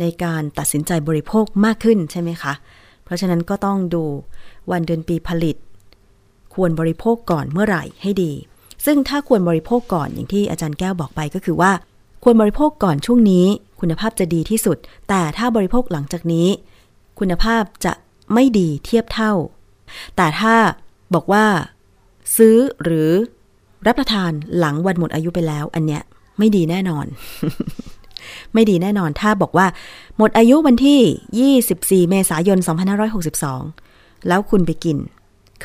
S4: ในการตัดสินใจบริโภคมากขึ้นใช่ไหมคะ เพราะฉะนั้นก็ต้องดูวันเดือนปีผลิต ควรบริโภคก่อนเมื่อไหร่ให้ดี ซึ่งถ้าควรบริโภคก่อนอย่างที่อาจารย์แก้วบอกไปก็คือว่า ควรบริโภคก่อนช่วงนี้ คุณภาพจะดีที่สุด แต่ถ้าบริโภคหลังจากนี้ คุณภาพจะไม่ดีเทียบเท่า แต่ถ้าบอกว่า ซื้อหรือรับประทานหลังวันหมดอายุไปแล้ว อันเนี้ยไม่ดีแน่นอน ไม่ดีแน่นอนถ้าบอกว่า หมดอายุวันที่ 24 เมษายน 2562 แล้วคุณไปกิน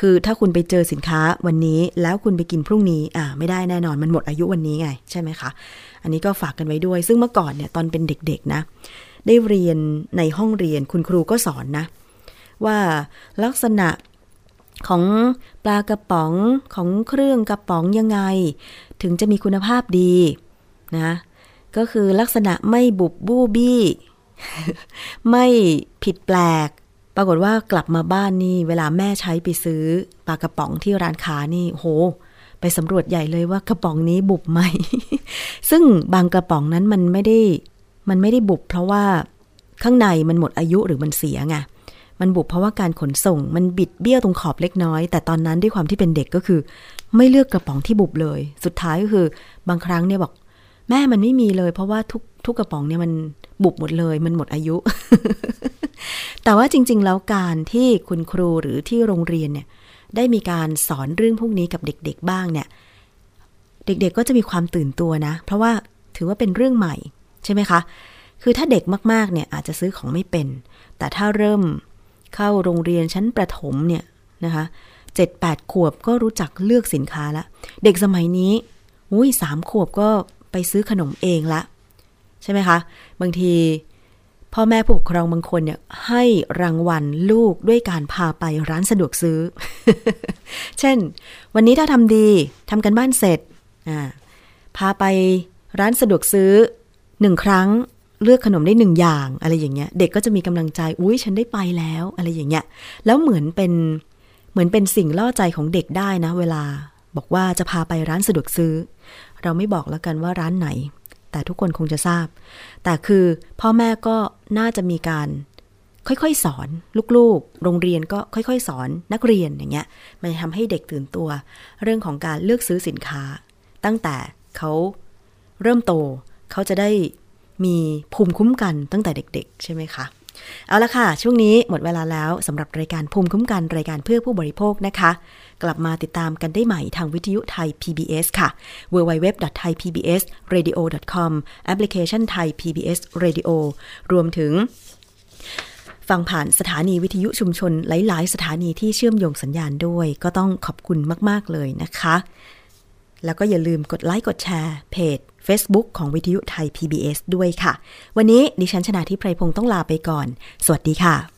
S4: คือถ้าคุณไปเจอสินค้าวันนี้ แล้วคุณไปกินพรุ่งนี้ อ่า ไม่ได้แน่นอนมันหมดอายุวันนี้ไง ใช่ไหมคะ อันนี้ก็ฝากกันไว้ด้วย ซึ่งเมื่อก่อนเนี่ยตอนเป็นเด็กๆนะ ได้เรียนในห้องเรียนคุณครูก็สอนนะ ว่าลักษณะของปลากระป๋องของเครื่องกระป๋องยังไง ถึงจะมีคุณภาพดีนะ ก็คือลักษณะไม่บุบบู้บี้ ไม่ผิดแปลก ปรากฏว่ากลับมาบ้านนี่ เวลาแม่ใช้ไปซื้อปลากระป๋องที่ร้านค้านี่โห ไปสำรวจใหญ่เลยว่ากระป๋องนี้บุบไหม ซึ่งบางกระป๋องนั้นมันไม่ได้ มันไม่ได้บุบ เพราะว่าข้างในมันหมดอายุหรือมันเสียไงมันบุบเพราะว่าการขนส่งมันบิดเบี้ยวตรงขอบเล็กน้อย แต่ตอนนั้นด้วยความที่เป็นเด็กก็คือ ไม่เลือกกระป๋องที่บุบเลย สุดท้ายก็คือ บางครั้งเนี่ยบอก แม่มันไม่มีเลย เพราะว่าทุกทุกกระป๋องเนี่ยมันบุบหมดเลย มันหมดอายุ แต่ว่าจริง ๆ แล้วการที่คุณครูหรือที่โรงเรียนเนี่ย ได้มีการสอนเรื่องพวกนี้กับเด็ก ๆ บ้างเนี่ย เด็ก ๆ ก็จะมีความตื่นตัวนะ เพราะว่าถือว่าเป็นเรื่องใหม่ใช่ไหมคะ คือถ้าเด็กมากๆ เนี่ยอาจจะซื้อของไม่เป็น แต่ถ้าเริ่มเข้าโรงเรียนชั้นประถมเนี่ยนะคะเจ็ดแปดขวบก็รู้จักเลือกสินค้าละ เด็กสมัยนี้อุ้ยสามขวบก็ ไปซื้อขนมเองละ ใช่ไหมคะ บางทีพ่อแม่ผู้ปกครองบางคนเนี่ยให้รางวัลลูกด้วยการพาไปร้านสะดวกซื้อ เช่น วันนี้ถ้าทำดีทำกันบ้านเสร็จ พาไปร้านสะดวกซื้อหนึ่งครั้งเลือกขนมได้หนึ่งอย่างอะไรอย่างเงี้ย เด็กก็จะมีกำลังใจ อุ้ยฉันได้ไปแล้วอะไรอย่างเงี้ย แล้วเหมือนเป็นเหมือนเป็นสิ่งล่อใจของเด็กได้นะ เวลาบอกว่าจะพาไปร้านสะดวกซื้อ เราไม่บอกแล้วกันว่าร้านไหน แต่ทุกคนคงจะทราบ แต่คือพ่อแม่ก็น่าจะมีการค่อยๆ สอนลูกๆ โรงเรียนก็ค่อยๆ สอนนักเรียนอย่างเงี้ย มันทำให้เด็กตื่นตัว เรื่องของการเลือกซื้อสินค้า ตั้งแต่เขาเริ่มโตเขาจะได้มีภูมิคุ้มกันตั้งแต่เด็ก ๆ ใช่ไหมคะ เอาละค่ะ ช่วงนี้หมดเวลาแล้วสำหรับรายการภูมิคุ้มกันรายการเพื่อผู้บริโภคนะคะ กลับมาติดตามกันได้ใหม่ทางวิทยุไทย PBS ค่ะ www.thaipbsradio.com แอปพลิเคชัน Thai PBS Radio รวมถึงฟังผ่านสถานีวิทยุชุมชนหลาย ๆ สถานีที่เชื่อมโยงสัญญาณด้วย ก็ต้องขอบคุณมาก ๆ เลยนะคะ แล้วก็อย่าลืมกดไลค์กดแชร์เพจ Facebook ของวิทยุไทย PBS ด้วยค่ะ วันนี้ดิฉันชนะทิพไพรพงศ์ต้องลาไปก่อน สวัสดีค่ะ